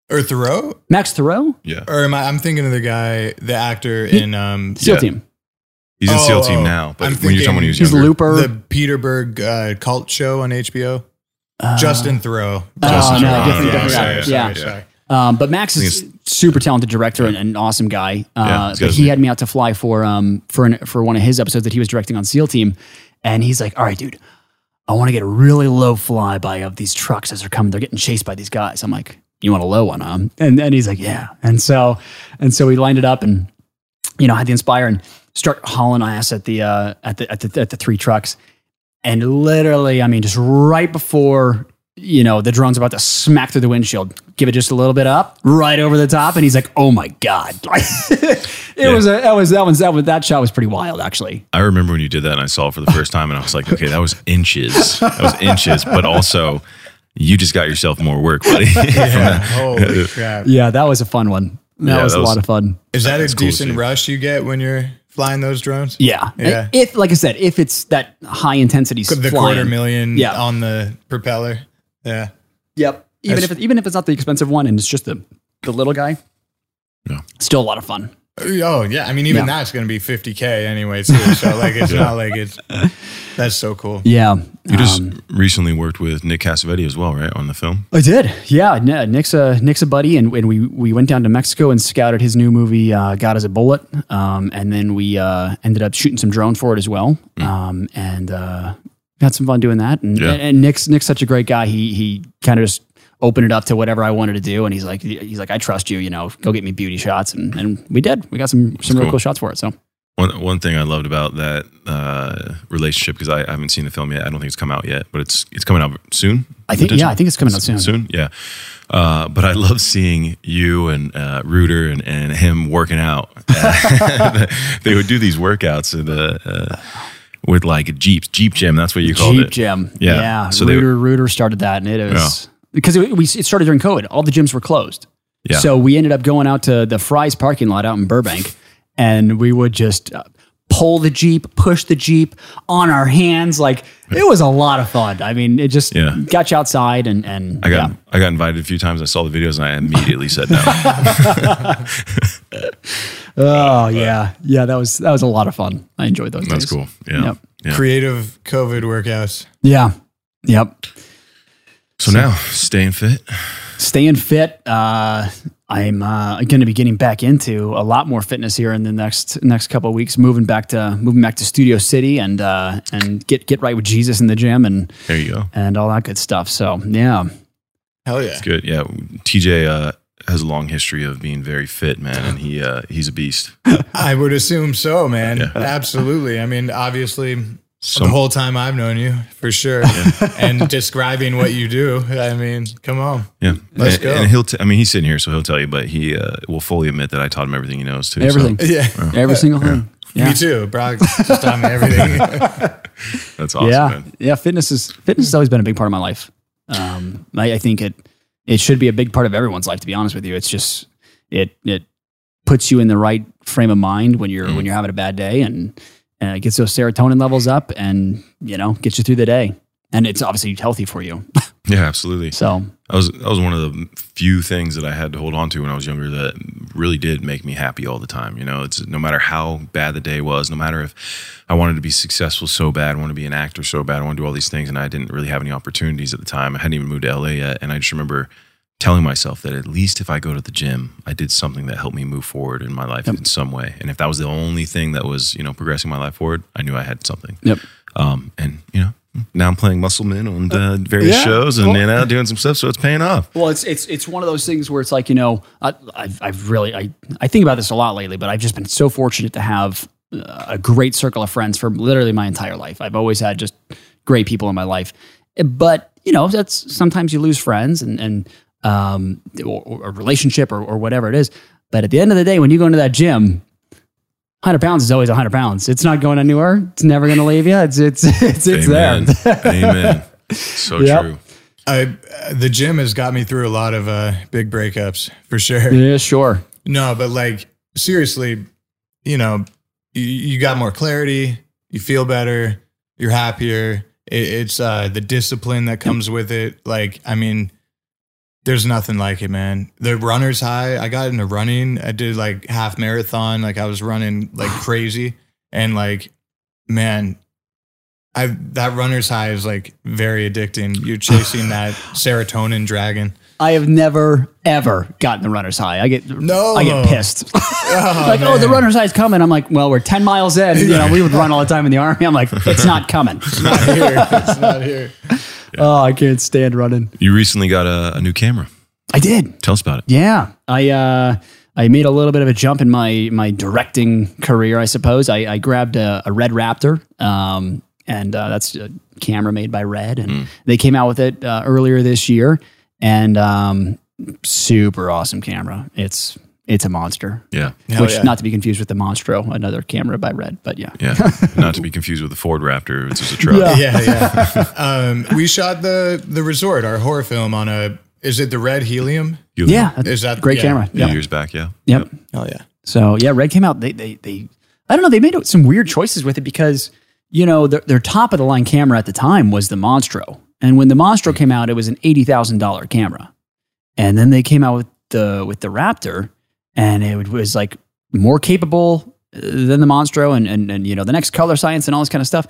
Or Theroux? Max Theroux? yeah. Or am I? I'm thinking of the guy, the actor in um. SEAL Yeah. Team. He's in Oh, SEAL Team oh. now, but I'm when you're talking when he was He's younger, Looper. The Peter Berg uh, cult show on HBO. Justin Theroux. oh, Justin no, Theroux. different, Yeah, different sorry, guy. sorry, yeah. sorry. Um, but Max is super talented director and an awesome guy. Uh, he's but he had me out to fly for um for an, for one of his episodes that he was directing on SEAL Team, and he's like, "All right, dude, I want to get a really low flyby of these trucks as they're coming. They're getting chased by these guys." I'm like, "You want a low one, huh?" And then he's like, "Yeah." And so and so we lined it up and you know had the Inspire and start hauling ass at the uh at the at the at the three trucks, and literally, I mean, just right before you know, the drone's about to smack through the windshield. Give it just a little bit up, right over the top, and he's like, "Oh my god!" *laughs* It It was a that was that was that was that shot was pretty wild actually. I remember when you did that and I saw it for the first time and I was like, okay, that was inches. That was inches, but also you just got yourself more work, buddy. *laughs* Yeah. Holy *laughs* crap. Yeah, that was a fun one. That Yeah, was that a was- lot of fun. Is that a cool decent see. rush you get when you're flying those drones? Yeah. Yeah. If like I said, if it's that high intensity The flying, quarter million Yeah. on the propeller. Yeah. Yep. Even That's- if it, even if it's not the expensive one and it's just the the little guy, Yeah. still a lot of fun. Oh yeah. I mean, even Yeah. that's going to be 50k anyway too. So like, it's *laughs* not like it's. That's so cool. Yeah. You just Um, recently worked with Nick Cassavetes as well, right? On the film. I did. Yeah. Nick's a Nick's a buddy, and, and we we went down to Mexico and scouted his new movie, uh, "God Is a Bullet," um, and then we uh, ended up shooting some drone for it as well, um, and uh, had some fun doing that. And, Yeah. and Nick's Nick's such a great guy. He he kind of just opened it up to whatever I wanted to do, and he's like he's like I trust you. You know, go get me beauty shots, and and we did. We got some some real cool. cool shots for it. So One one thing I loved about that uh, relationship because I, I haven't seen the film yet. I don't think it's come out yet, but it's it's coming out soon. I think yeah, I think it's coming out soon. Soon, yeah. Uh, but I love seeing you and uh, Reuter and, and him working out. *laughs* they would do these workouts uh, uh, with like Jeeps, Jeep Gym. That's what you called it. Jeep it. Gym. Yeah. Yeah. So they- Rooter, Rooter started that and it was because it, we, it started during COVID. All the gyms were closed. Yeah. So we ended up going out to the Fry's parking lot out in Burbank and we would just uh, pull the Jeep, push the Jeep on our hands. Like it was a lot of fun. I mean, it just Yeah. got you outside and, and I got yeah. I got invited a few times. I saw the videos and I immediately said no. *laughs* *laughs* Oh yeah. Yeah. That was, that was a lot of fun. I enjoyed those That's days. cool. Yeah. Yep. yeah. Creative COVID workouts. Yeah. Yep. So now staying fit. staying fit. Uh, I'm uh, going to be getting back into a lot more fitness here in the next next couple of weeks. Moving back to moving back to Studio City and uh, and get get right with Jesus in the gym and There you go. and all that good stuff. So yeah, Hell yeah. It's good. Yeah. TJ uh, has a long history of being very fit, man, and he uh, he's a beast. *laughs* I would assume so, man. Yeah. Absolutely. I mean, obviously, Some- the whole time I've known you, for sure. *laughs* and describing what you do, I mean, come on. Yeah, Let's and, go. And he'll. T- I mean, he's sitting here, so he'll tell you, but he uh, will fully admit that I taught him everything he knows too. so everything, *laughs* Yeah. every single thing. Yeah. Me too. Brock just taught me everything. that's awesome. yeah, man. yeah. Fitness is fitness has always been a big part of my life. Um, I, I think it it should be a big part of everyone's life. To be honest with you, it's just it it puts you in the right frame of mind when you're when mm. you're having a bad day, and and it gets those serotonin levels up, and you know gets you through the day, and it's obviously healthy for you. *laughs* Yeah, absolutely. so That was that was one of the few things that I had to hold on to when I was younger that really did make me happy all the time. You know, it's no matter how bad the day was, no matter if I wanted to be successful so bad, I wanted to be an actor so bad, I wanted to do all these things, and I didn't really have any opportunities at the time. I hadn't even moved to LA yet, and I just remember telling myself that at least if I go to the gym, I did something that helped me move forward in my life in some way. And if that was the only thing that was, you know, progressing my life forward, I knew I had something. yep. Um, and you know, now I'm playing Muscleman on uh, various yeah. shows and Well- you know doing some stuff, so it's paying off. Well, it's it's it's one of those things where it's like you know I, I've I've really I I think about this a lot lately, but I've just been so fortunate to have uh, a great circle of friends for literally my entire life. I've always had just great people in my life, but you know that's sometimes you lose friends and and um or, or a relationship or, or whatever it is. But at the end of the day, when you go into that gym. 100 pounds is always 100 pounds. It's not going anywhere. It's never going to leave you. It's it's *laughs* it's it's Amen. there. Amen. So *laughs* Yep. true. I, uh, the gym has got me through a lot of uh, big breakups, for sure. *laughs* yeah, sure. No, but like seriously, you know, you, you got more clarity, you feel better, you're happier. It, it's uh, the discipline that comes with it. Like, I mean, there's nothing like it, man. The runner's high. I got into running. I did like half marathon. Like I was running like *sighs* crazy, and like, man. I that runner's high is like very addicting. You're *sighs* chasing that serotonin dragon. I have never ever gotten the runner's high. I get No. I get pissed. *laughs* *laughs* like, oh, oh the runner's high is coming. I'm like, well, we're ten miles in. You know, we would *laughs* run all the time in the army. I'm like, it's not coming. It's not here. It's not here. Oh, I can't stand running. You recently got a, a new camera. I did. Tell us about it. Yeah, I uh, I made a little bit of a jump in my my directing career, I suppose. I, I grabbed a, a Red Raptor, um, and uh, that's a camera made by Red, and they came out with it uh, earlier this year, and um, super awesome camera. It's it's a monster. Yeah. Hell Which yeah. not to be confused with the Monstro, another camera by Red, but yeah. Yeah. *laughs* Not to be confused with the Ford Raptor, which is a truck. yeah, yeah. *laughs* um, we shot the the resort, our horror film, on a. Is it the red helium? You- Yeah, Is that- great yeah. camera? a few Yep. years back, yeah. Yep. Oh yeah. So yeah, Red came out. They they they I don't know. They made some weird choices with it because you know their, their top of the line camera at the time was the Monstro, and when the Monstro came out, it was an eighty thousand dollar camera, and then they came out with the with the Raptor, and it was like more capable uh, than the Monstro, and and and you know the next color science and all this kind of stuff,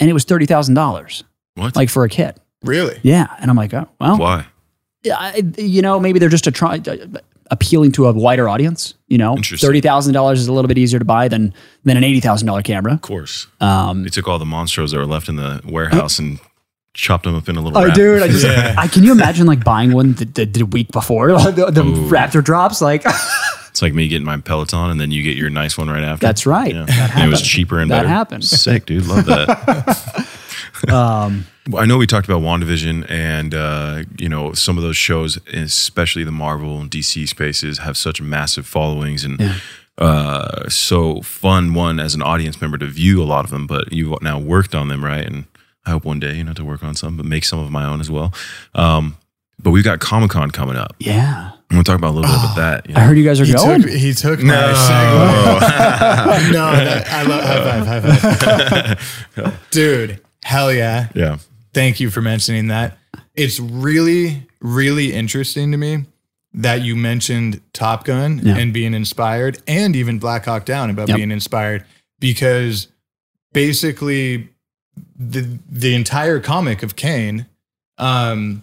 and it was thirty thousand dollars, What? like for a kit. Really? Yeah, and I'm like, oh well, Why? yeah, I- you know, maybe they're just a try, uh, appealing to a wider audience. You know, thirty thousand dollars is a little bit easier to buy than than an eighty thousand dollar camera. Of course. Um, They took all the monstros that were left in the warehouse and chopped them up in a little oh, wrap. dude, I just, *laughs* Yeah. I can you imagine like buying one *laughs* the, the, the week before the, the Raptor drops? Like, *laughs* It's like me getting my Peloton and then you get your nice one right after. that's right. Yeah. That And it was cheaper and That better. happened. Sick, dude. Love that. *laughs* Um, I know we talked about WandaVision and, uh, you know, some of those shows, especially the Marvel and DC spaces, have such massive followings and uh, so fun, one, as an audience member to view a lot of them, but you've now worked on them, right? And I hope one day, you know, to work on some, but make some of my own as well. Um, but we've got Comic Con coming up. yeah, I'm going to talk about a little bit about that. you I heard you guys are He going. took he took my segue. no, that, *laughs* *laughs* I love high five, high five. *laughs* Dude, hell yeah. yeah. Thank you for mentioning that. It's really, really interesting to me that you mentioned Top Gun Yeah. and being inspired, and even Black Hawk Down about Yep. being inspired, because basically the the entire comic of Kane um,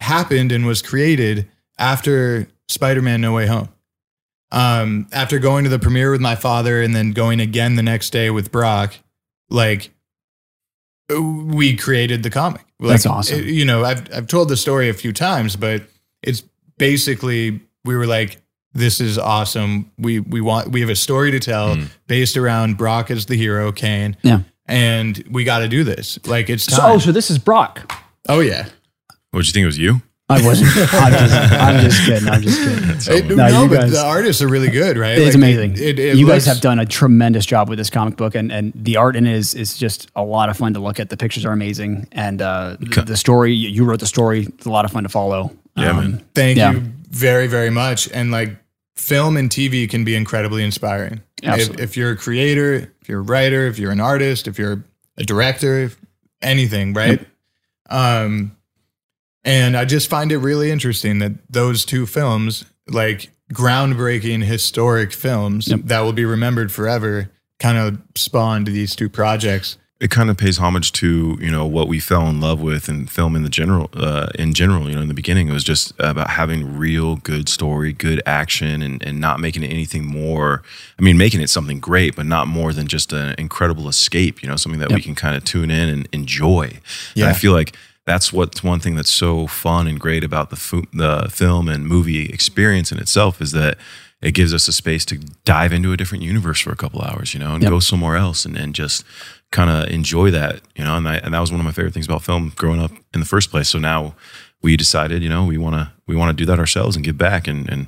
happened and was created after Spider-Man: No Way Home. Um, after going to the premiere with my father and then going again the next day with Brock, like we created the comic. Like, That's awesome. it- you know, I've I've told the story a few times, but it's basically we were like, this is awesome. We we want we have a story to tell Hmm. based around Brock as the hero, Kane. Yeah. And we got to do this. Like it's So, time. oh, so this is Brock. oh yeah. What'd you think it was you? I wasn't. *laughs* I'm just, I'm just kidding. I'm just kidding. It- No, no, but guys- the artists are really good, right? It's Like, amazing. It, it you guys have done a tremendous job with this comic book, and, and the art in it is is just a lot of fun to look at. The pictures are amazing, and uh, the, the story you you wrote the story. It's a lot of fun to follow. Yeah, Um, man. Thank Yeah. you very, very much. And like film and TV can be incredibly inspiring. If, Absolutely. if you're a creator, if you're a writer, if you're an artist, if you're a director, if- anything, right? Um, and I just find it really interesting that those two films, like groundbreaking historic films Yep. that will be remembered forever, kind of spawned these two projects. it kind of pays homage to you know what we fell in love with in film in the general uh, in general you know in the beginning it was just about having real good story good action and, and not making it anything more i mean making it something great but not more than just an incredible escape you know something that we can kind of tune in and enjoy and i feel like that's what's one thing that's so fun and great about the, fu- the film and movie experience in itself is that it gives us a space to dive into a different universe for a couple hours, you know, and Yep. go somewhere else and, and just kind of enjoy that, you know. And, I, and that was one of my favorite things about film growing up in the first place. So now we decided, you know, we want to we want to do that ourselves and give back, and and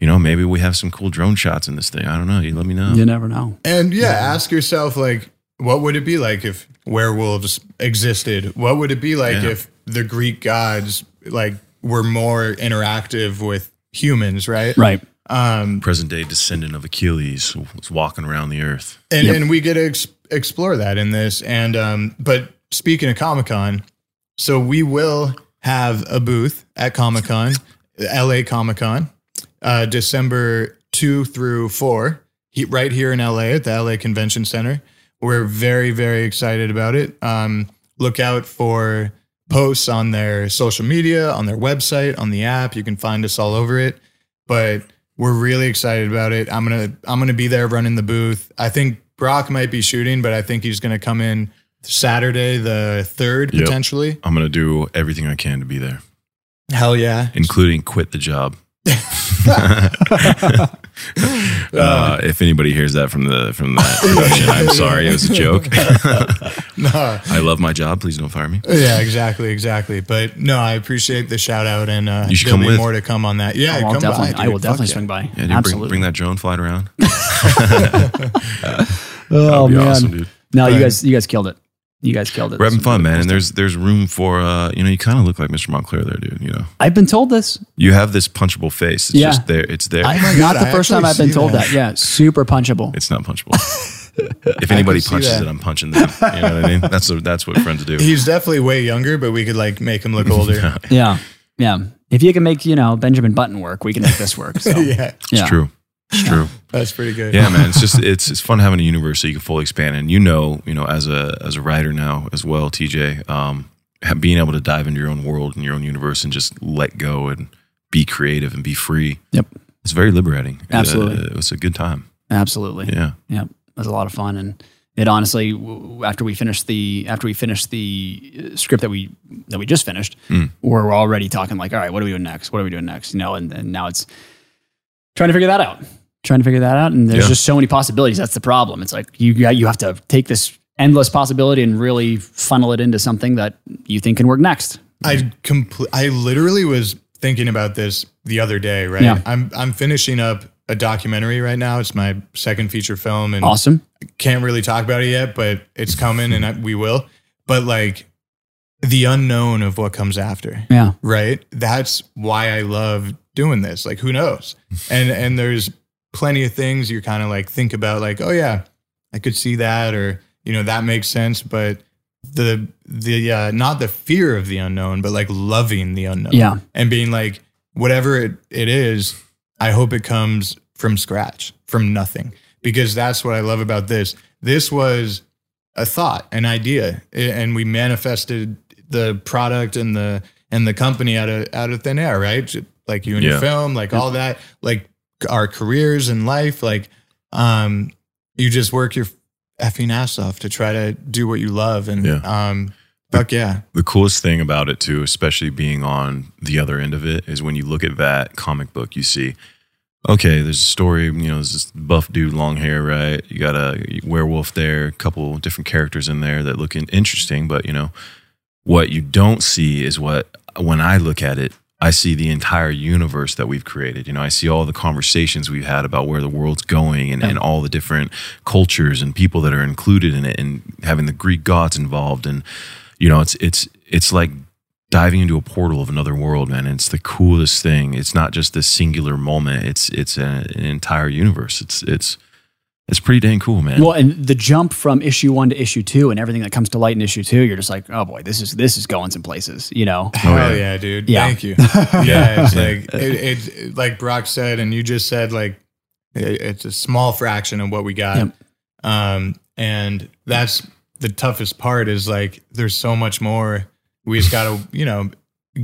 you know maybe we have some cool drone shots in this thing. I don't know. You let me know. You never know. And yeah, ask yourself like, what would it be like if werewolves existed? What would it be like Yeah. if the Greek gods like were more interactive with humans, right? Right. Um, Present day descendant of Achilles was walking around the earth. and Yep. and we get to ex- explore that in this. And um, but speaking of Comic Con, so we will have a booth at Comic Con, LA Comic Con, uh, December two through four, he, right here in LA at the LA Convention Center. We're very very excited about it. Um, look out for posts on their social media, on their website, on the app. You can find us all over it. But we're really excited about it. I'm gonna I'm gonna be there running the booth. I think Brock might be shooting, but I think he's gonna come in Saturday the third Yep. potentially. I'm gonna do everything I can to be there, Hell yeah! including quit the job. Uh, if anybody hears that from the from that production, I'm *laughs* sorry, it was a joke. *laughs* no, I love my job. Please don't fire me. yeah, exactly, exactly. But no, I appreciate the shout out, and uh, You should there'll come be with. more to come on that. Yeah, I'll come definitely, by. I will dude. definitely Fuck swing by. Yeah, dude, bring, Absolutely. bring that drone, fly it around. *laughs* oh man, awesome, dude. no, you guys, you guys killed it. You guys killed it. We're having fun, really man. And there's there's room for uh, you know, you kind of look like Mr. Montclair there, dude. You know, I've been told this. you have this punchable face. It's Yeah. just there. It's there. I- my Not God, *laughs* the I first time I've been told that. that. Yeah, super punchable. it's not punchable. *laughs* if anybody punches it, I'm punching them. You know what I mean? That's a, that's what friends do. He's definitely way younger, but we could like make him look *laughs* older. Yeah, yeah. If you can make you know Benjamin Button work, we can make this work. So. yeah, It's yeah. true. It's true. that's pretty good. Yeah, man. It's just it's it's fun having a universe that you can fully expand. And you know, you know, as a as a writer now as well, TJ, um, ha- being able to dive into your own world and your own universe and just let go and be creative and be free. Yep. It's very liberating. Absolutely. Uh, it was a good time. Absolutely. Yeah. Yeah, it was a lot of fun, and it honestly, w- after we finished the after we finished the uh, script that we that we just finished, Mm. we're already talking like, all right, what are we doing next? What are we doing next? You know, and, and now it's trying to figure that out, trying to figure that out, and there's Yeah. just so many possibilities. That's the problem. It's like you got- you have to take this endless possibility and really funnel it into something that you think can work next. I compl- I literally was thinking about this the other day. Right, Yeah. I'm I'm finishing up a documentary right now. It's my second feature film, and Awesome. can't really talk about it yet, but it's coming, and I, we will. But like the unknown of what comes after. Yeah. right that's why i love doing this like who knows and and there's plenty of things. You kind of like think about like oh yeah i could see that or you know that makes sense but the the uh not the fear of the unknown but like loving the unknown. Yeah. and being like whatever it, it is i hope it comes from scratch from nothing. Because that's what i love about this. This was a thought an idea and we manifested the product and the and the company out of out of thin air right? Like you and Yeah. your film like all that. Like our careers in life like um you just work your effing ass off to try to do what you love and Yeah. um fuck yeah The coolest thing about it too, especially being on the other end of it, is when you look at that comic book, you see, okay, there's a story. You know, there's this buff dude, long hair, right? You got a werewolf there, a couple different characters in there that look interesting, but you know, what you don't see is what when I look at it. I see the entire universe that we've created. You know, I see all the conversations we've had about where the world's going and, and all the different cultures and people that are included in it and having the Greek gods involved. And, you know, it's it's it's like diving into a portal of another world, man. And it's the coolest thing. It's not just this singular moment. It's it's a, an entire universe. It's it's it's pretty dang cool, man. Well, and the jump from issue one to issue two and everything that comes to light in issue two, you're just like, oh boy, this is this is going some places, you know. *laughs* Hell yeah. yeah. dude. Yeah. Thank you. *laughs* yeah, it's like it, it, like Brock said, and you just said, like it, it's a small fraction of what we got. Yep. Um, and that's the toughest part is like there's so much more. We just gotta, you know,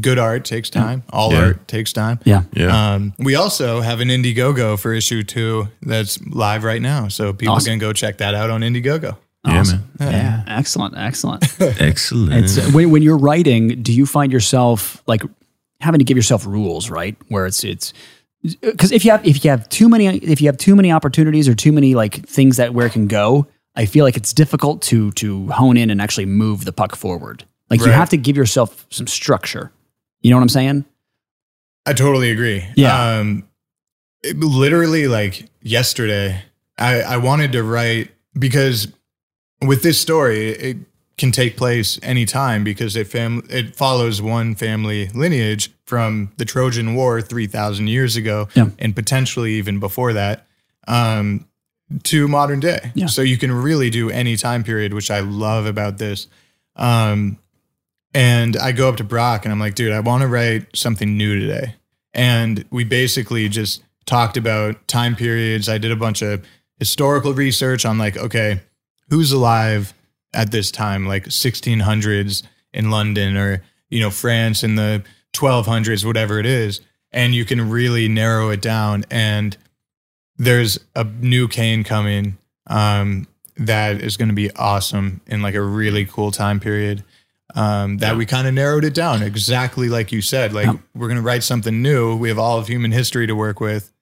good art takes time. All Yeah. art takes time. Yeah. yeah. Um, we also have an Indiegogo for issue two that's live right now. So people Awesome. can go check that out on Indiegogo. yeah, Awesome. man. Yeah. Excellent. Excellent. *laughs* Excellent. It's uh, when, when you're writing, do you find yourself like having to give yourself rules, right? Where it's it's because if you have if you have too many if you have too many opportunities or too many like things that where it can go, I feel like it's difficult to to hone in and actually move the puck forward. Like you have to give yourself some structure. You know what I'm saying? I totally agree. Yeah. Um, it- literally, like yesterday, I, I wanted to write because with this story, it can take place anytime because it fam- it follows one family lineage from the Trojan War three thousand years ago, Yeah. and potentially even before that, um, to modern day. Yeah. So you can really do any time period, which I love about this. Um, and I go up to Brock and I'm like, dude, I want to write something new today. And we basically just talked about time periods. I did a bunch of historical research on like, okay, who's alive at this time, like 1600s in London or, you know, France in the 1200s, whatever it is. And you can really narrow it down. And there's a new Kane coming um, that is going to be awesome in like a really cool time period. Um, that we kind of narrowed it down exactly like you said. Like Yeah. we're going to write something new. We have all of human history to work with.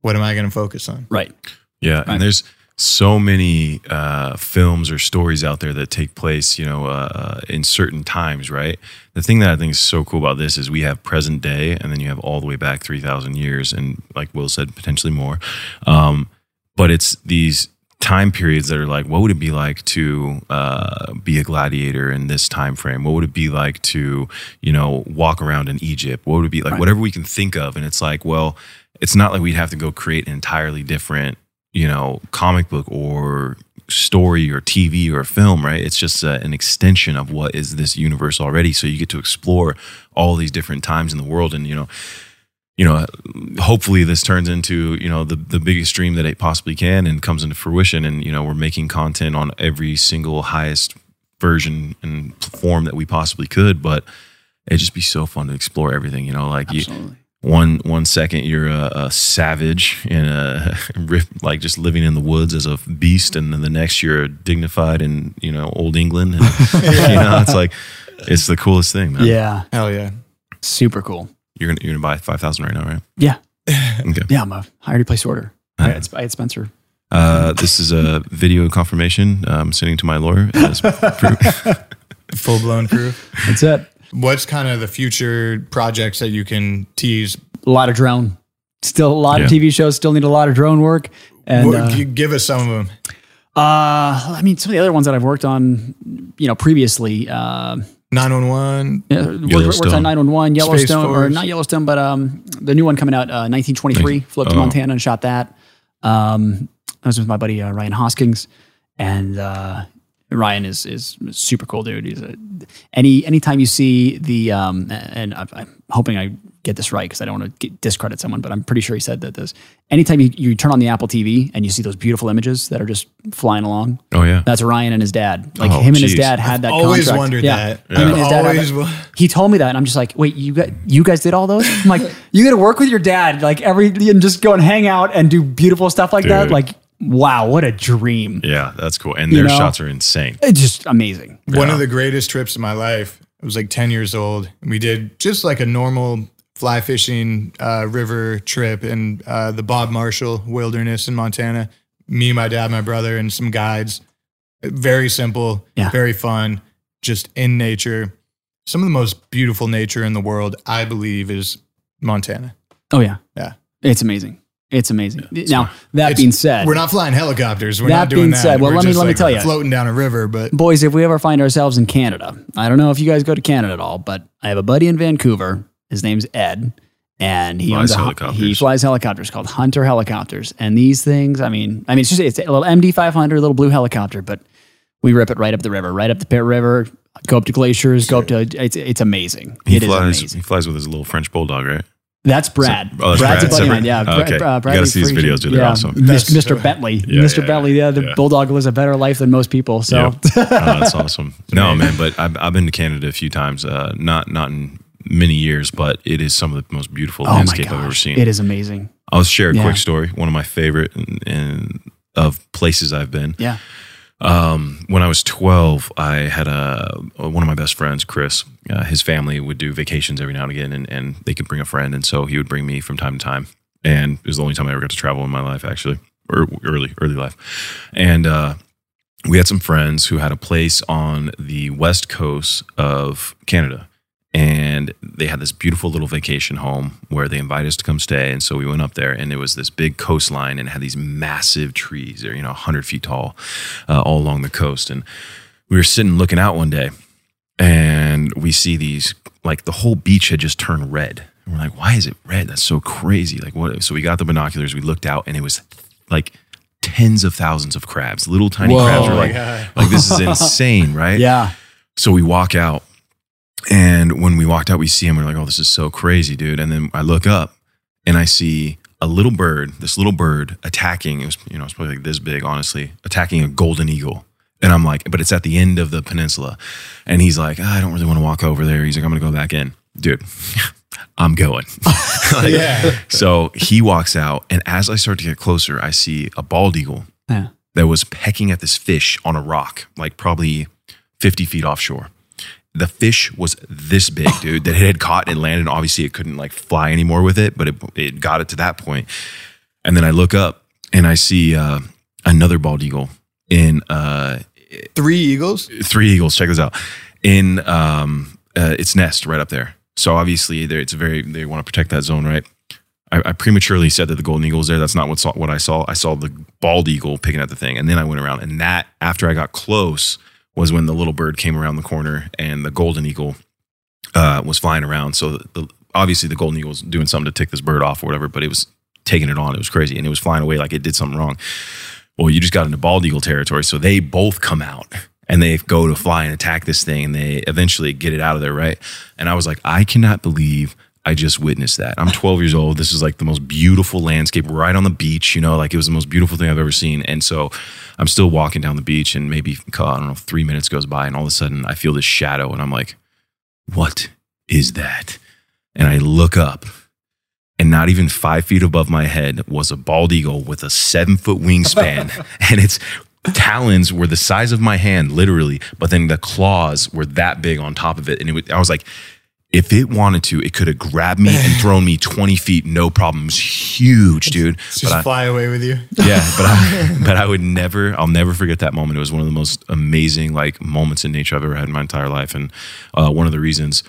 What am I going to focus on? Right. Yeah, Right. and there's so many uh, films or stories out there that take place, you know, uh, in certain times, right? The thing that I think is so cool about this is we have present day, and then you have all the way back three thousand years, and like Will said, potentially more. Um, but it's these time periods that are like, what would it be like to uh, be a gladiator in this time frame? What would it be like to, you know, walk around in Egypt? What would it be like? Right. Whatever we can think of, and it's like, well, it's not like we'd have to go create an entirely different you know comic book or story or TV or film, right? It's just uh, an extension of what is this universe already. So you get to explore all these different times in the world, and you know, you know, hopefully this turns into you know the the biggest dream that it possibly can and comes into fruition. And you know, we're making content on every single highest version and form that we possibly could, but it'd just be so fun to explore everything. You know, like you one one second you're a, a savage and uh, *laughs* a like just living in the woods as a beast, and then the next you're dignified in you know old England. And, *laughs* You know, it's like it's the coolest thing, man. Yeah. Hell yeah. Super cool. You're gonna you're gonna buy five thousand right now, right? Yeah. *laughs* Okay. Yeah. I'm a, I already placed order. I Uh-huh. had, I had Spencer. Uh, this is a video confirmation. I'm sending to my lawyer. As proof. *laughs* Full blown proof. That's it. What's kind of the future projects that you can tease? A lot of drone. Still a lot of TV shows still need a lot of drone work. And What- uh, g- give us some of them. uh, I mean, some of the other ones that I've worked on, you know, previously, uh, 911. yeah, worked, on 911, Yellowstone, or not Yellowstone, but um, the new one coming out, uh, 1923. Flew up to Oh. Montana and shot that. Um, I was with my buddy uh, Ryan Hoskins, and uh, Ryan is is super cool dude. He's a, any anytime you see the um, and I, I'm hoping I get this right because I don't want to discredit someone, but I'm pretty sure he said that this. Anytime you, you turn on the Apple TV and you see those beautiful images that are just flying along, Oh yeah. that's Ryan and his dad. Like Oh, him and his dad had that. Always contract. wondered Yeah. that. Him and his dad Always that- he told me that, and I'm just like, wait, you got you guys did all those? I'm like, *laughs* you got to work with your dad, like every and just go and hang out and do beautiful stuff like that. Like, wow, what a dream! Yeah, that's cool. And You their know? shots are insane. It's just amazing. One Yeah. of the greatest trips of my life. I was like 10 years old. And We did just like a normal fly fishing uh, river trip in uh, the Bob Marshall Wilderness in Montana. Me, my dad, my brother, and some guides. Very simple, Yeah. very fun, just in nature. Some of the most beautiful nature in the world, I believe, is Montana. Oh yeah, Yeah. it's amazing. It's amazing. now that It's- being said, We're not flying helicopters. We're That not doing being that. said, well, We're let me- let me like, tell you, floating down a river. But boys, if we ever find ourselves in Canada, I don't know if you guys go to Canada at all, but I have a buddy in Vancouver. His name's Ed, and he Flies owns a, helicopters. he flies helicopters called Hunter helicopters. And these things, I mean, I mean, it's just it's a little MD five hundred, little blue helicopter, but we rip it right up the river, right up the Pitt River, go up to glaciers, go up to it's it's amazing. He It is flies. amazing. He flies with his little French bulldog, right? That's Brad. oh, that's Brad's Brad, a buddy of mine. Yeah, Oh, Bra- okay. uh, You gotta Bradley see his videos, dude. They're Yeah, awesome. That's- Mr. Bentley. Yeah, Mr. yeah, Bentley. Yeah, the yeah. bulldog lives a better life than most people. So Yeah. oh, that's awesome. *laughs* No, man, but I've, I've been to Canada a few times. Uh, not not in many years, but it is some of the most beautiful oh landscape I've ever seen. it is amazing. I'll share a Yeah. quick story. One of my favorite and, and of places I've been. Yeah. Um, when I was 12, I had a one of my best friends, Chris. Uh, his family would do vacations every now and again, and, and they could bring a friend, and so he would bring me from time to time. And it was the only time I ever got to travel in my life, actually, or early early life. And uh, we had some friends who had a place on the west coast of Canada, and they had this beautiful little vacation home where they invited us to come stay. And so we went up there, and it was this big coastline, and had these massive trees, you know 100 feet tall, uh, all along the coast. And we were sitting looking out one day, and we see these like the whole beach had just turned red. And we're like, why is it red? That's so crazy. Like what? So we got the binoculars, we looked out, and it was like tens of thousands of crabs, little tiny Whoa. crabs. We're like, like this is *laughs* insane, right? Yeah. So we walk out, and when we walked out, we see him. We're like, "Oh, this is so crazy, dude!" And then I look up, and I see a little bird. This little bird attacking. It was, you know, it's probably like this big, honestly, attacking a golden eagle. And I'm like, but it's at the end of the peninsula. And he's like, "Ah, I don't really want to walk over there. He's like, I'm gonna go back in, dude. *laughs* I'm going. *laughs* Like, Yeah. So he walks out, and as I start to get closer, I see a bald eagle Yeah. that was pecking at this fish on a rock, like probably 50 feet offshore. The fish was this big, *laughs* dude, that it had caught and landed. Obviously, it couldn't like fly anymore with it, but it, it got it to that point. And then I look up and I see uh, another bald eagle in uh, Three eagles. three eagles. Check this out in um, uh, its nest right up there. So obviously, it's very they want to protect that zone, right? I, I prematurely said that the golden eagle was there. That's not what saw, what I saw. I saw the bald eagle picking at the thing, and then I went around, and that after I got close was when the little bird came around the corner, and the golden eagle uh, was flying around. So the, the, obviously, the golden eagle was doing something to tick this bird off or whatever, but it was taking it on. It was crazy, and it was flying away like it did something wrong. Well, you just got into bald eagle territory, so they both come out and they go to fly and attack this thing, and they eventually get it out of there, right? And I was like, I cannot believe I just witnessed that. I'm 12 years old. This is like the most beautiful landscape right on the beach, you know, like it was the most beautiful thing I've ever seen. And so I'm still walking down the beach, and maybe, I don't know, three minutes goes by, and all of a sudden I feel this shadow, and I'm like, what is that? And I look up, and not even five feet above my head was a bald eagle with a seven foot wingspan, *laughs* and its talons were the size of my hand, literally, but then the claws were that big on top of it. And it was, I was like, if it wanted to, it could have grabbed me and *laughs* thrown me 20 feet, no problems. Huge, dude. Just But I- fly away with you. yeah, but I, *laughs* but I would never, I'll never forget that moment. It was one of the most amazing like moments in nature I've ever had in my entire life, and uh, one of the reasons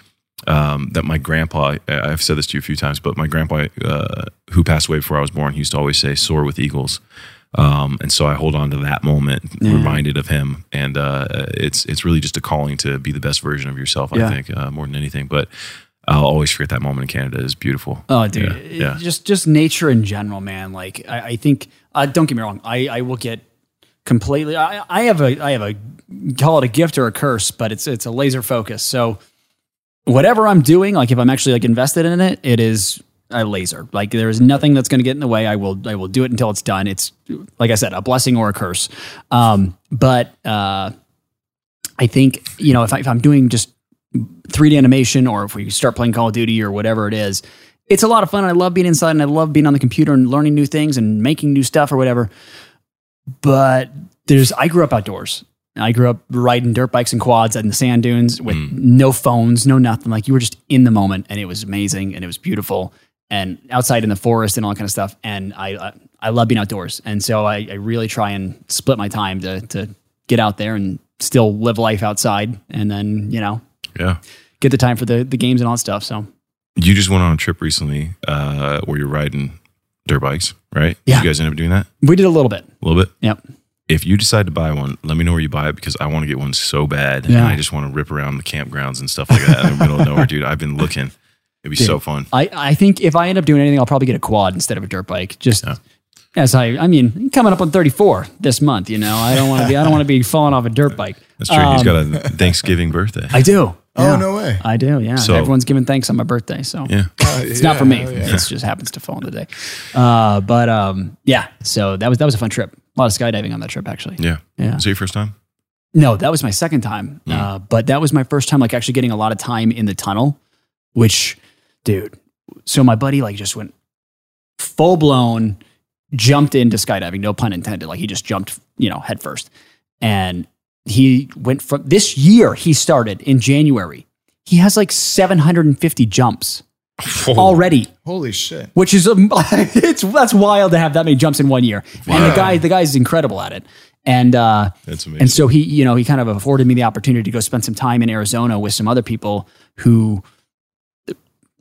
um, that my grandpa, I've said this to you a few times, but my grandpa, uh, who passed away before I was born, he used to always say, "Soar with eagles." Um, and so I hold on to that moment, reminded of him, and uh, it's it's really just a calling to be the best version of yourself. Yeah. I think uh, more than anything, but I'll always forget that moment in Canada. is beautiful. Oh, dude, Yeah, yeah. just just nature in general, man. Like I, I think, uh, don't get me wrong, I, I will get completely. I, I have a I have a call it a gift or a curse, but it's it's a laser focus. So whatever I'm doing, like if I'm actually like invested in it, it is a laser. Like there is nothing that's going to get in the way. I will I will do it until it's done. It's like I said, a blessing or a curse. Um, but uh, I think you know if, I, if I'm doing just 3D animation or if we start playing Call of Duty or whatever it is, it's a lot of fun. I love being inside and I love being on the computer and learning new things and making new stuff or whatever. But there's I grew up outdoors. I grew up riding dirt bikes and quads in the sand dunes with no phones, no nothing. Like you were just in the moment, and it was amazing and it was beautiful. And outside in the forest and all that kind of stuff. And I I, I love being outdoors, and so I, I really try and split my time to to get out there and still live life outside, and then you know Yeah. get the time for the the games and all that stuff. So You just went on a trip recently uh, where you're riding dirt bikes, right? Did Yeah. you guys end up doing that we did a little bit. a little bit? Yep. If you decide to buy one, let me know where you buy it because I want to get one so bad. And Yeah. I just want to rip around the campgrounds and stuff like that in the middle of nowhere, dude. I've been looking. It'd be so fun. I, I think if I end up doing anything, I'll probably get a quad instead of a dirt bike. Just Yeah. as I, I mean, coming up on 34 this month, you know, I don't want to be, I don't want to be falling off a dirt bike. *laughs* That's true. He's got a *laughs* Thanksgiving birthday. Um, I do. Oh no way! I do. Yeah. So- Everyone's giving thanks on my birthday. So yeah. *laughs* it's not for me. Yeah, yeah. It just happens to fall on the day. Uh, but um, yeah. So that was, that was a fun trip. A lot of skydiving on that trip, actually. Yeah. Yeah. Is it your first time? No, that was my second time. Uh, but that was my first time, like actually getting a lot of time in the tunnel, which, dude. So my buddy like just went full blown, jumped into skydiving. No pun intended. Like he just jumped, you know, head first, and he went from this year. He started in January. He has like 750 jumps already Holy shit! which is um, *laughs* it's that's wild to have that many jumps in one year. And the guy, the guy's incredible at it. And uh, That's amazing. and so he, you know, he kind of afforded me the opportunity to go spend some time in Arizona with some other people who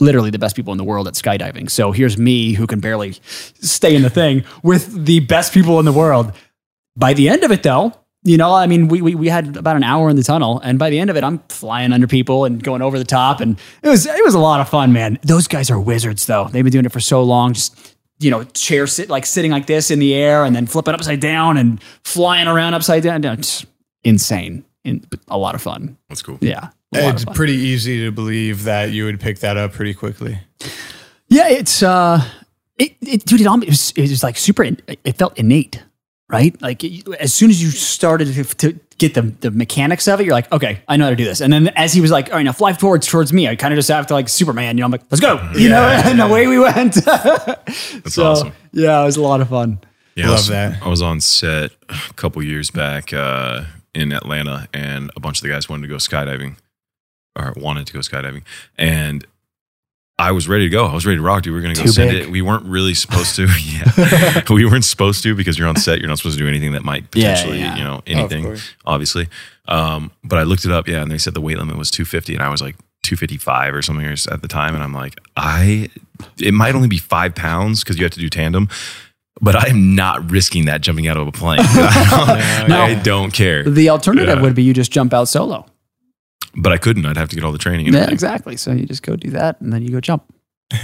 literally the best people in the world at skydiving. So here's me who can barely stay in the thing with the best people in the world. By the end of it though, you know, I mean, we, we, we had about an hour in the tunnel and by the end of it, I'm flying under people and going over the top and it was, it was a lot of fun, man. Those guys are wizards though. They've been doing it for so long. Just, you know, chair sit like sitting like this in the air and then flipping upside down and flying around upside down. It's insane. In, a lot of fun. That's cool. Yeah. A It's pretty easy to believe that you would pick that up pretty quickly. Yeah, it's uh, it, it dude, it, it was it was like super. It felt innate, right? Like it, as soon as you started to, to get the the mechanics of it, you're like, okay, I know how to do this. And then as he was like, all right, now fly towards towards me, I kind of just have to like Superman. You know, I'm like, let's go. You know, and away we went. *laughs* That's awesome. Yeah, it was a lot of fun. Yeah, I Love was, that. I was on set a couple years back uh, in Atlanta, and a bunch of the guys wanted to go skydiving. Or wanted to go skydiving, and I was ready to go. I was ready to rock, dude. We were gonna go Too send big. it. We weren't really supposed to. *laughs* yeah, *laughs* we weren't supposed to because you're on set. You're not supposed to do anything that might Yeah, potentially, yeah. you know, anything. course. obviously. Um, but I looked it up, yeah, and they said the weight limit was 250, and I was like 255 or something at the time, and I'm like, I, it might only be five pounds because you have to do tandem. But I am not risking that jumping out of a plane. *laughs* I, don't, No. I don't care. The alternative would be you just jump out solo. But I couldn't. I'd have to get all the training. And Yeah, everything. exactly. So you just go do that and then you go jump. *laughs*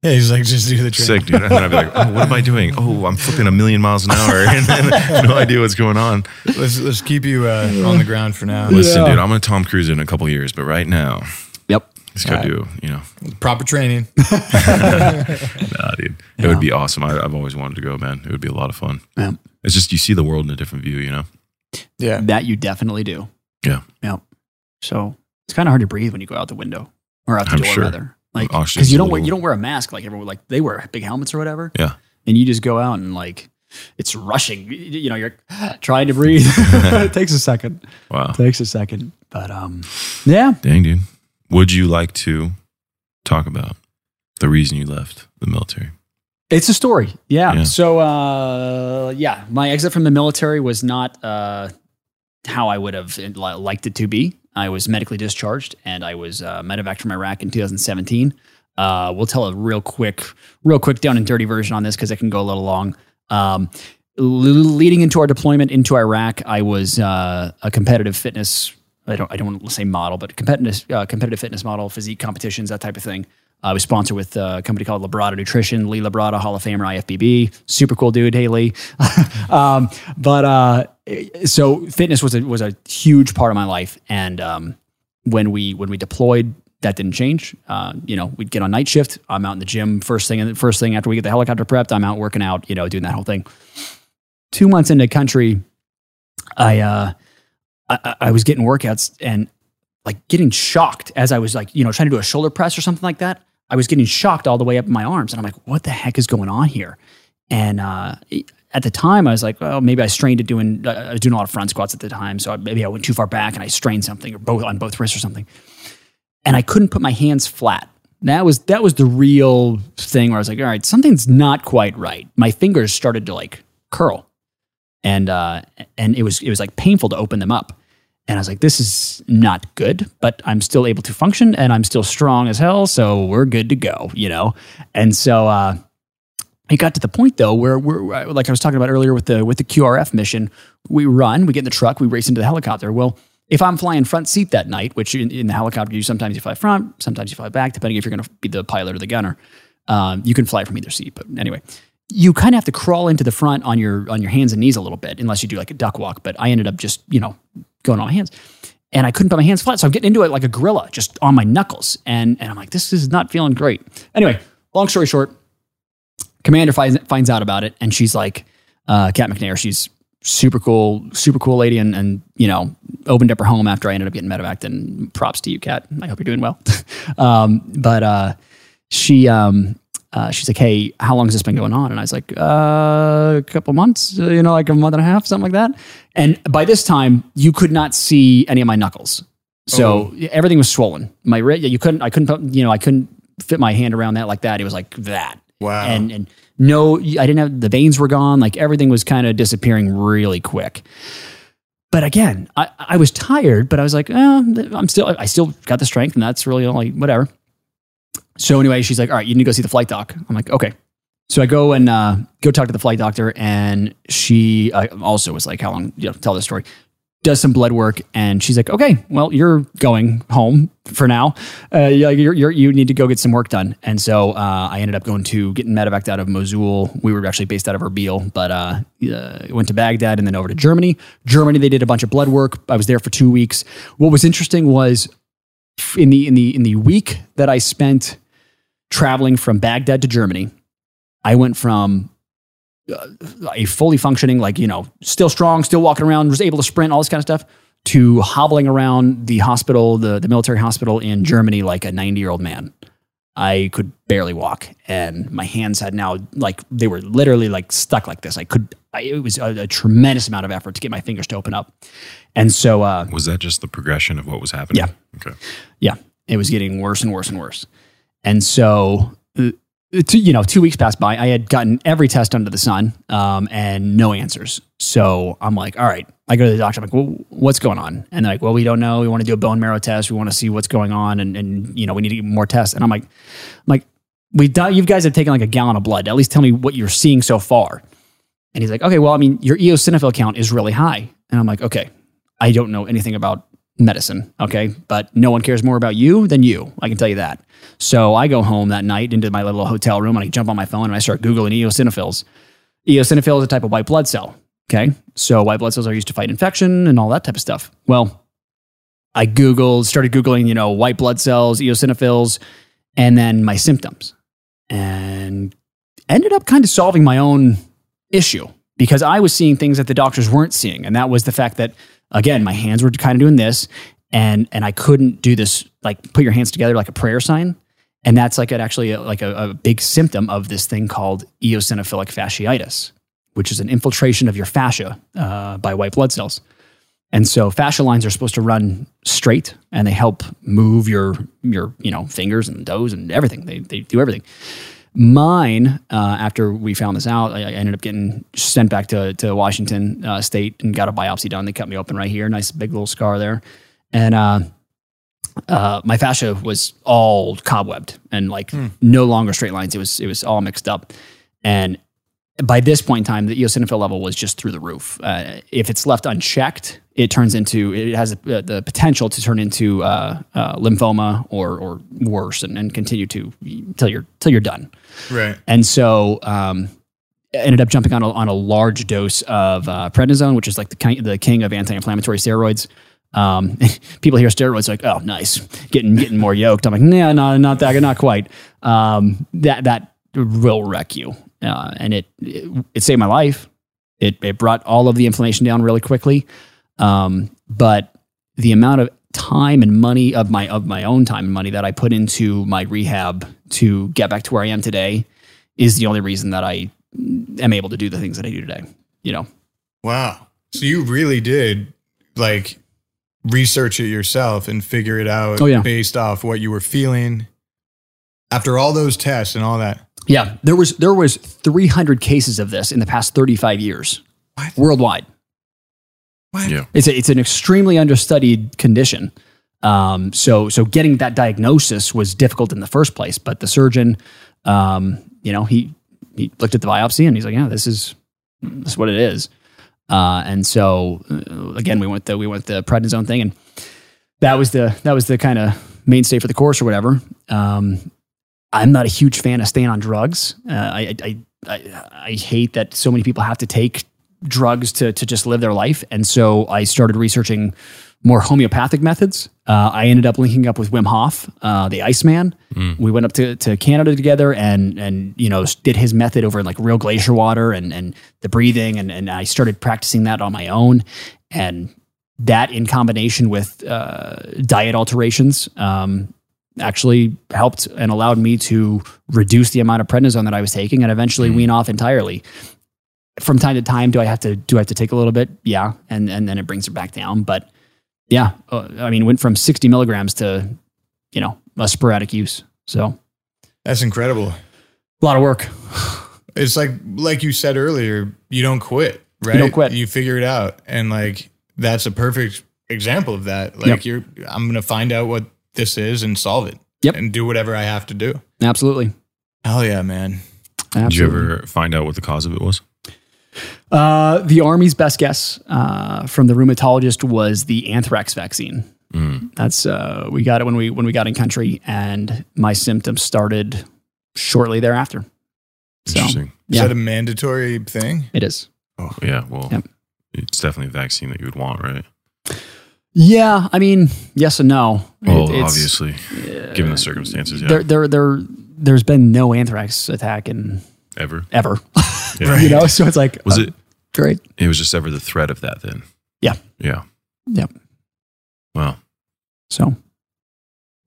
Yeah, he's like, just do the trick. Sick, dude. And then I'd be like, oh, what am I doing? Oh, I'm flipping a million miles an hour. *laughs* And then *laughs* no idea what's going on. Let's let's keep you uh, on the ground for now. Listen, Yeah. dude, I'm going to Tom Cruise in a couple years, but right now, Yep. just got to All do, you know, Proper training. nah, dude. It would be awesome. I, I've always wanted to go, man. It would be a lot of fun. Yeah. It's just you see the world in a different view, you know? Yeah. That you definitely do. Yeah. Yep. So it's kind of hard to breathe when you go out the window or out the I'm door sure. rather. Like because you don't wear you don't wear a mask like everyone like they wear big helmets or whatever. Yeah. And you just go out and like it's rushing. You- know, you're *gasps* trying to breathe. *laughs* it takes a second. Wow. it takes a second. But um yeah. Dang, dude. Would you like to talk about the reason you left the military? It's a story. Yeah. Yeah. So, uh, yeah, my exit from the military was not uh, how I would have liked it to be. I was medically discharged and I was uh, medevaced from Iraq in 2017. Uh, we'll tell a real quick, real quick down and dirty version on this because it can go a little long. Um, leading into our deployment into Iraq, I was uh, a competitive fitness. I don't. I don't want to say model, but competitive uh, competitive fitness model, physique competitions, that type of thing. I was sponsored with a company called Labrada Nutrition, Lee Labrada, Hall of Famer, IFBB, super cool dude, hey Lee. *laughs* um, but uh, so fitness was a was a huge part of my life, and um, when we when we deployed, that didn't change. Uh, you know, we'd get on night shift. I'm out in the gym first thing, and first thing after we get the helicopter prepped, I'm out working out. You know, doing that whole thing. Two months into country, I uh, I, I- was getting workouts and like getting shocked as I was like, you know, trying to do a shoulder press or something like that. I was getting shocked all the way up in my arms, and I'm like, what the heck is going on here? And uh, at the time, I was like, well, maybe I strained it doing. uh, I was doing a lot of front squats at the time, so I, maybe I went too far back and I strained something or both on both wrists or something. And I couldn't put my hands flat. That was that was the real thing where I was like, all right, something's not quite right. My fingers started to like curl, and uh, and it was it was like painful to open them up. And I was like, this is not good, but I'm still able to function and I'm still strong as hell. So we're good to go, you know? And so, uh, it got to the point though where we're like I was talking about earlier with the with the QRF mission. We run, we get in the truck, we race into the helicopter. Well, if I'm flying front seat that night, which in, in the helicopter you sometimes you fly front, sometimes you fly back, depending if you're going to be the pilot or the gunner. Um, you can fly from either seat, but anyway, you kind of have to crawl into the front on your on your hands and knees a little bit, unless you do like a duck walk. But I ended up just you know going on my hands. And I couldn't put my hands flat. So I'm getting into it like a gorilla, just on my knuckles. And, and I'm like, this is not feeling great. Anyway, long story short, Commander finds, finds out about it. And she's like, uh, Kat McNair, she's super cool, super cool lady. And, and, you know, opened up her home after I ended up getting medevaced. And props to you, Kat. I hope you're doing well. *laughs* um, but uh, she, um, uh, she's like, hey, how long has this been going on? And I was like, uh, a couple months, you know, like a month and a half, something like that. And by this time, you could not see any of my knuckles. So everything was swollen. My wrist, you couldn't, I couldn't, you know, I couldn't fit my hand around that like that. It was like that. Wow. And, and no, I didn't have, the veins were gone. Like everything was kind of disappearing really quick. But again, I, I was tired, but I was like, oh, I'm still, I still got the strength and that's really only whatever. So anyway, she's like, all right, you need to go see the flight doc. I'm like, okay. So I go and uh, go talk to the flight doctor, and she uh, also was like, how long? You know, tell this story. Does some blood work, and she's like, okay, well, you're going home for now. Uh, you're, you're, you need to go get some work done. And so uh, I ended up going to getting medevaced out of Mosul. We were actually based out of Erbil, but uh, uh, went to Baghdad and then over to Germany. Germany, they did a bunch of blood work. I was there for two weeks. What was interesting was in the in the in the week that I spent traveling from Baghdad to Germany, I went from a fully functioning, like, you know, still strong, still walking around, was able to sprint, all this kind of stuff, to hobbling around the hospital, the, the military hospital in Germany like a 90 year old man. I could barely walk, and my hands had now like they were literally like stuck like this. I could. I, it was a, a tremendous amount of effort to get my fingers to open up, and so uh, Was that just the progression of what was happening? Yeah. Okay. yeah, it was getting worse and worse and worse. And so, uh, two, you know, two weeks passed by. I had gotten every test under the sun um, and no answers. So I'm like, all right. I go to the doctor. I'm like, well, what's going on? And they're like, well, we don't know. We want to do a bone marrow test. We want to see what's going on, and and you know, we need to get more tests. And I'm like, I'm like, we di- you guys have taken like a gallon of blood. At least tell me what you're seeing so far. And he's like, okay, well, I mean, your eosinophil count is really high. And I'm like, okay, I don't know anything about medicine, okay? But no one cares more about you than you. I can tell you that. So I go home that night into my little hotel room and I jump on my phone and I start Googling eosinophils. Eosinophil is a type of white blood cell, okay? So white blood cells are used to fight infection and all that type of stuff. Well, I Googled, started Googling, you know, white blood cells, eosinophils, and then my symptoms. And ended up kind of solving my own issue because I was seeing things that the doctors weren't seeing. And that was the fact that, again, my hands were kind of doing this and, and I couldn't do this, like put your hands together like a prayer sign. And that's like an, actually a, like a, a big symptom of this thing called eosinophilic fasciitis, which is an infiltration of your fascia uh, by white blood cells. And so fascia lines are supposed to run straight and they help move your, your you know, fingers and toes and everything. They, they do everything. Mine, uh, after we found this out, I, I ended up getting sent back to, to Washington uh, State and got a biopsy done. They cut me open right here, nice big little scar there, and uh, uh, my fascia was all cobwebbed and like no longer straight lines. It was it was all mixed up, and by this point in time, the eosinophil level was just through the roof. Uh, if it's left unchecked, it turns into it has the, the potential to turn into uh, uh, lymphoma or or worse, and, and continue to till you're till you're done. Right. And so um, ended up jumping on a, on a large dose of uh, prednisone, which is like the king, the king of anti-inflammatory steroids. Um, *laughs* people hear steroids like, oh, nice, getting getting more yoked. I'm like, no, no, not that, not quite. Um, that that will wreck you, uh, and it, it it saved my life. It it brought all of the inflammation down really quickly. Um, but the amount of time and money of my of my own time and money that I put into my rehab to get back to where I am today is the only reason that I am able to do the things that I do today. You know, Wow. So you really did like research it yourself and figure it out Oh, yeah. based off what you were feeling after all those tests and all that. Yeah, there was there was 300 cases of this in the past 35 years What? worldwide. What? Yeah. It's a, it's an extremely understudied condition. Um, so so getting that diagnosis was difficult in the first place. But the surgeon, um, you know, he he looked at the biopsy and he's like, yeah, this is this is what it is. Uh, and so uh, again, we went the we went the prednisone thing, and that was the that was the kind of mainstay for the course or whatever. Um, I'm not a huge fan of staying on drugs. Uh, I, I, I I hate that so many people have to take drugs to to just live their life, and so I started researching more homeopathic methods. Uh, I ended up linking up with Wim Hof, uh, the Iceman. We went up to, to Canada together, and and you know did his method over in like real glacier water and and the breathing, and and I started practicing that on my own, and that in combination with uh, diet alterations. Um, actually helped and allowed me to reduce the amount of prednisone that I was taking and eventually wean off entirely. From time to time, do I have to do I have to take a little bit? Yeah, and and then it brings it back down. But yeah, uh, I mean, went from sixty milligrams to you know a sporadic use. So That's incredible. a lot of work. It's like like you said earlier, you don't quit, right? You don't quit. You figure it out. And like that's a perfect example of that. Like Yep. you're I'm gonna find out what this is and solve it. Yep. And do whatever I have to do. Absolutely. Hell yeah, man. Did you ever find out what the cause of it was? Uh, the Army's best guess uh, from the rheumatologist was the anthrax vaccine. Mm. That's uh, we got it when we when we got in country, and my symptoms started shortly thereafter. So Interesting. Is that a mandatory thing? it is. Oh, yeah. Well, Yep. it's definitely a vaccine that you would want, right? Yeah, I mean, yes and no. Well, It- it's- obviously, given the circumstances, yeah. there, there, there, there's been no anthrax attack in Ever. ever. *laughs* Yeah. you know, so it's like Was uh, it? great? It was just ever the threat of that then. Yeah. Yeah. Yep. Wow. So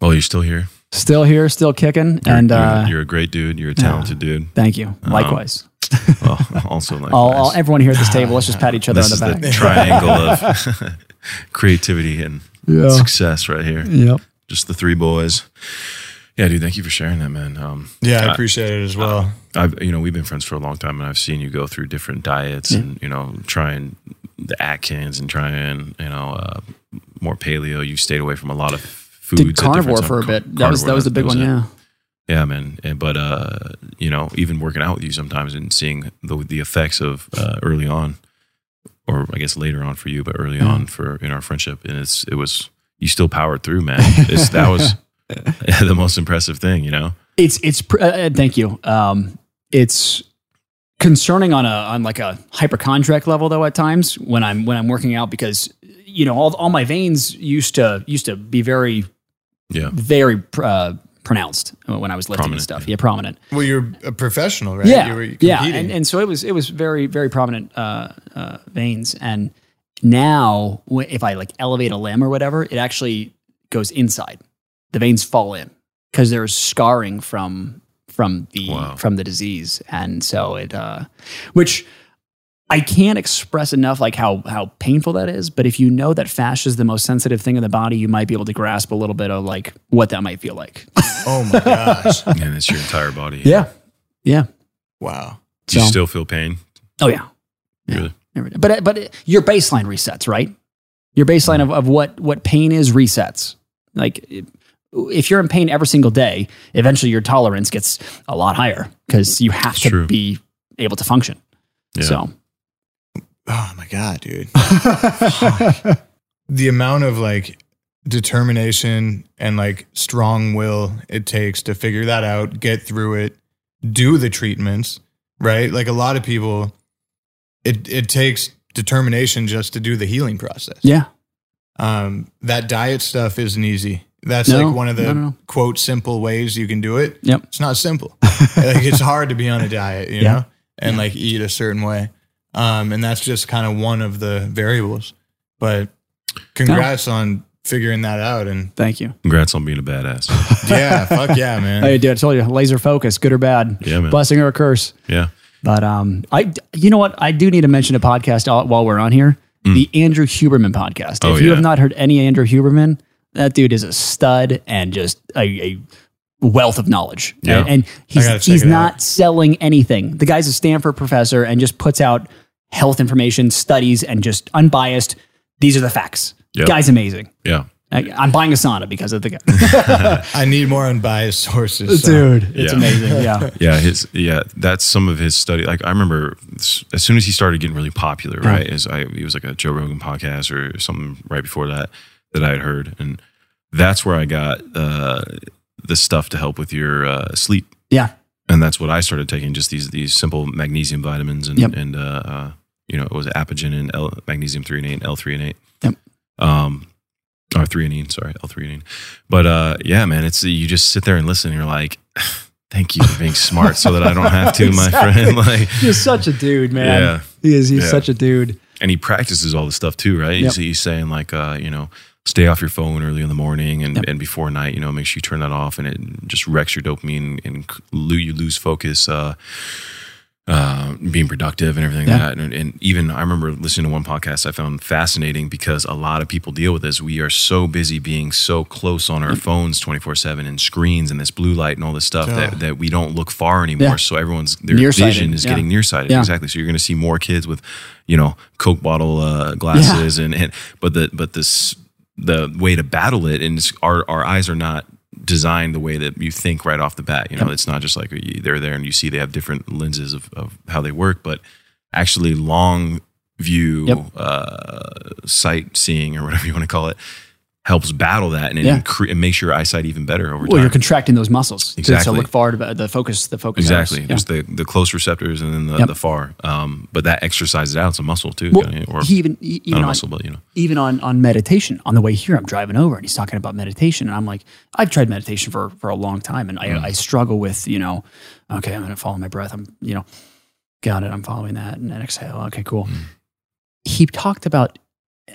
Well, you're still here. Still here, still kicking, You're, and you're, uh, you're a great dude. You're a talented dude. thank you. Likewise. *laughs* Well, also likewise. *laughs* all, all, everyone here at this *laughs* table, let's just pat each other this on is the the triangle of creativity and Yeah. success right here. Yep. Just the three boys. Yeah, dude. Thank you for sharing that, man. Um, Yeah, I I- appreciate it as well. I've you know we've been friends for a long time, and I've seen you go through different diets and you know trying the Atkins and trying you know uh, more paleo. You stayed away from a lot of foods. Did carnivore for a bit. That was that was the big one. it. Yeah. Yeah, man. And, but uh, you know, even working out with you sometimes and seeing the the effects of uh, early on, or I guess later on for you, but early Yeah. on for in our friendship, and it's it was you still powered through, man. It's, that was *laughs* *laughs* the most impressive thing, you know. It's it's pr- uh, uh, thank you. Um, it's concerning on a on like a hyperchondriac level though at times when I'm when I'm working out because you know all all my veins used to used to be very Yeah, very uh, pronounced when I was lifting and Prominent, stuff. yeah. Yeah, prominent. Well, you're a professional, right? Yeah, You were yeah, and, and so it was it was very very prominent uh, uh, veins, and now if I like elevate a limb or whatever, it actually goes inside. The veins fall in because there's scarring from from the Wow. from the disease, and so it uh, which. I can't express enough like how how painful that is, but if you know that fascia is the most sensitive thing in the body, you might be able to grasp a little bit of like what that might feel like. *laughs* oh my gosh! *laughs* and it's your entire body. yeah. Yeah. Wow. Do you still feel pain? Oh yeah. Yeah. Really? Every day. But but your baseline resets, right? Your baseline of, of what what pain is resets. Like if you're in pain every single day, eventually your tolerance gets a lot higher because you have It's to true. be able to function. Yeah. So Oh my god, dude. *laughs* the amount of like determination and like strong will it takes to figure that out, get through it, do the treatments, right? Like a lot of people it it takes determination just to do the healing process. yeah, Um that diet stuff isn't easy. That's No, like one of the no, no, quote simple ways you can do it. Yep. It's not simple. *laughs* like it's hard to be on a diet, you Yeah. know, and like eat a certain way. Um, and that's just kind of one of the variables. But congrats on figuring that out. And thank you. Congrats on being a badass. *laughs* yeah, fuck yeah, man. Hey, dude, I told you, laser focus, good or bad, Yeah, man. blessing or a curse. Yeah. But um, I, you know what? I do need to mention a podcast while we're on here. The Andrew Huberman podcast. Mm. Oh, if you yeah. have not heard any Andrew Huberman, that dude is a stud and just a, a wealth of knowledge. Yeah. And, and he's gotta check he's not out. selling anything. The guy's a Stanford professor and just puts out health information, studies, and just unbiased. These are the facts. Yep. Guy's amazing. Yeah. I, I'm buying a sauna because of the guy. *laughs* *laughs* I need more unbiased sources. so- it's Yeah. amazing. Yeah. *laughs* Yeah, his yeah, that's some of his study. Like I remember as soon as he started getting really popular, right? As I he was like a Joe Rogan podcast or something right before that that I had heard, and that's where I got uh, the stuff to help with your uh, sleep, Yeah. and that's what I started taking. Just these these simple magnesium vitamins and Yep. and uh, uh, you know it was apigen and L, magnesium threonate, L threonate. Yep. Um, or threonate, sorry, L threonate. But uh, yeah, man, it's you just sit there and listen. And you're like, *sighs* thank you for being smart, so that I don't have to, my friend. *laughs* Like, He's such a dude, man. Yeah. He is. He's Yeah. such a dude. and he practices all this stuff too, right? He's, Yep. he's saying like, uh, you know, stay off your phone early in the morning and, Yep. and before night. You know, make sure you turn that off, and it just wrecks your dopamine and lo- you lose focus. Uh, uh, being productive and everything Yeah. like that. And, and even I remember listening to one podcast I found fascinating because a lot of people deal with this. We are so busy being so close on our phones 24 seven and screens and this blue light and all this stuff that, that we don't look far anymore. Yeah. So everyone's, their Nearsighted, vision is yeah. getting nearsighted. Yeah. Exactly. So you're going to see more kids with, you know, Coke bottle uh, glasses and, and, but the, but this, the way to battle it and it's, our, our eyes are not designed the way that you think right off the bat. You know, it's not just like they're there and you see they have different lenses of, of how they work, but actually long view Yep. uh, sight seeing or whatever you want to call it helps battle that and it, Yeah. incre- makes your eyesight even better over Well, time. Well, you're contracting those muscles to- to, look forward about the focus. The focus. Exactly. hours. There's the, the close receptors and then the, Yep. the far. Um, but that exercises out. It's a muscle too. Well, or he even even on, muscle, but you know. even on on meditation on the way here, I'm driving over and he's talking about meditation, and I'm like, I've tried meditation for for a long time, and I, I struggle with you know, okay, I'm going to follow my breath. I'm you know, got it. I'm following that, and then exhale. Okay, cool. He talked about,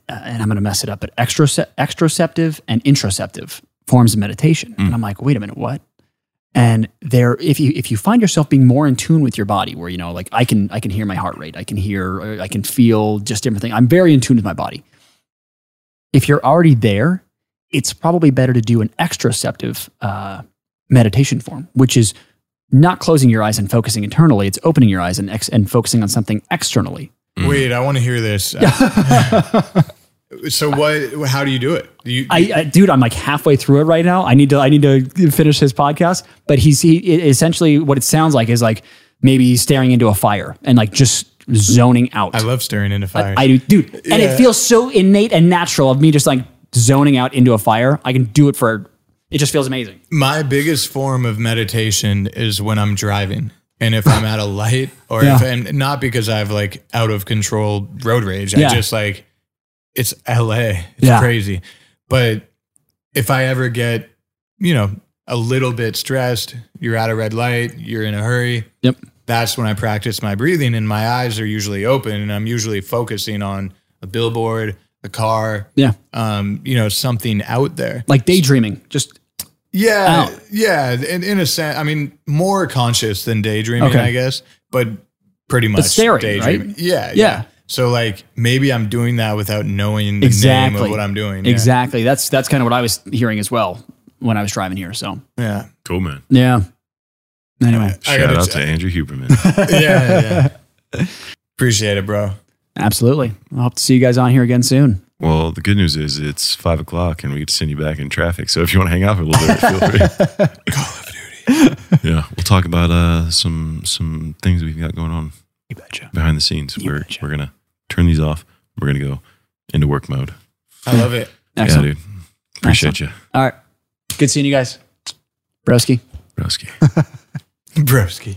and I'm going to mess it up, but extrose- extroceptive and introceptive forms of meditation. And I'm like, wait a minute, what? And there, if you if you find yourself being more in tune with your body, where you know, like I can I can hear my heart rate, I can hear, uh, I can feel just different things. I'm very in tune with my body. If you're already there, it's probably better to do an extroceptive uh, meditation form, which is not closing your eyes and focusing internally. It's opening your eyes and ex- and focusing on something externally. Mm-hmm. Wait, I want to hear this. *laughs* so what? How do you do it? Do you, I, I, dude, I'm like halfway through it right now. I need to, I need to finish his podcast. But he's he essentially what it sounds like is like maybe staring into a fire and like just zoning out. I love staring into fire. I do, dude, and it feels so innate and natural of me just like zoning out into a fire. I can do it for. It just feels amazing. My biggest form of meditation is when I'm driving. And if I'm at a *laughs* light or Yeah. if and not because I have like out of control road rage. Yeah. I just like it's LA. It's Yeah. crazy. But if I ever get, you know, a little bit stressed, you're at a red light, you're in a hurry. Yep. That's when I practice my breathing and my eyes are usually open and I'm usually focusing on a billboard, a car, Yeah, um, you know, something out there. like daydreaming. Just Yeah, out. yeah. In, in a sense, I mean, more conscious than daydreaming, Okay. I guess, but pretty much staring, daydreaming. right? Yeah, yeah, Yeah. So like maybe I'm doing that without knowing the exactly name of what I'm doing. Yeah. Exactly. That's that's kind of what I was hearing as well when I was driving here. So Yeah, Cool, man. yeah. Anyway, I Shout gotta out ch- to Andrew Huberman. *laughs* *laughs* yeah, yeah. Appreciate it, bro. absolutely. I hope to see you guys on here again soon. Well, the good news is it's five o'clock and we get to send you back in traffic. So if you want to hang out for a little bit, feel free. *laughs* Call of Duty. Yeah, we'll talk about uh, some some things we've got going on You betcha. behind the scenes. You we're betcha. we're gonna turn these off. We're gonna go into work mode. I love it. Excellent. Yeah, dude. Appreciate you, All right. Good seeing you guys. Broski. Broski. *laughs* Broski.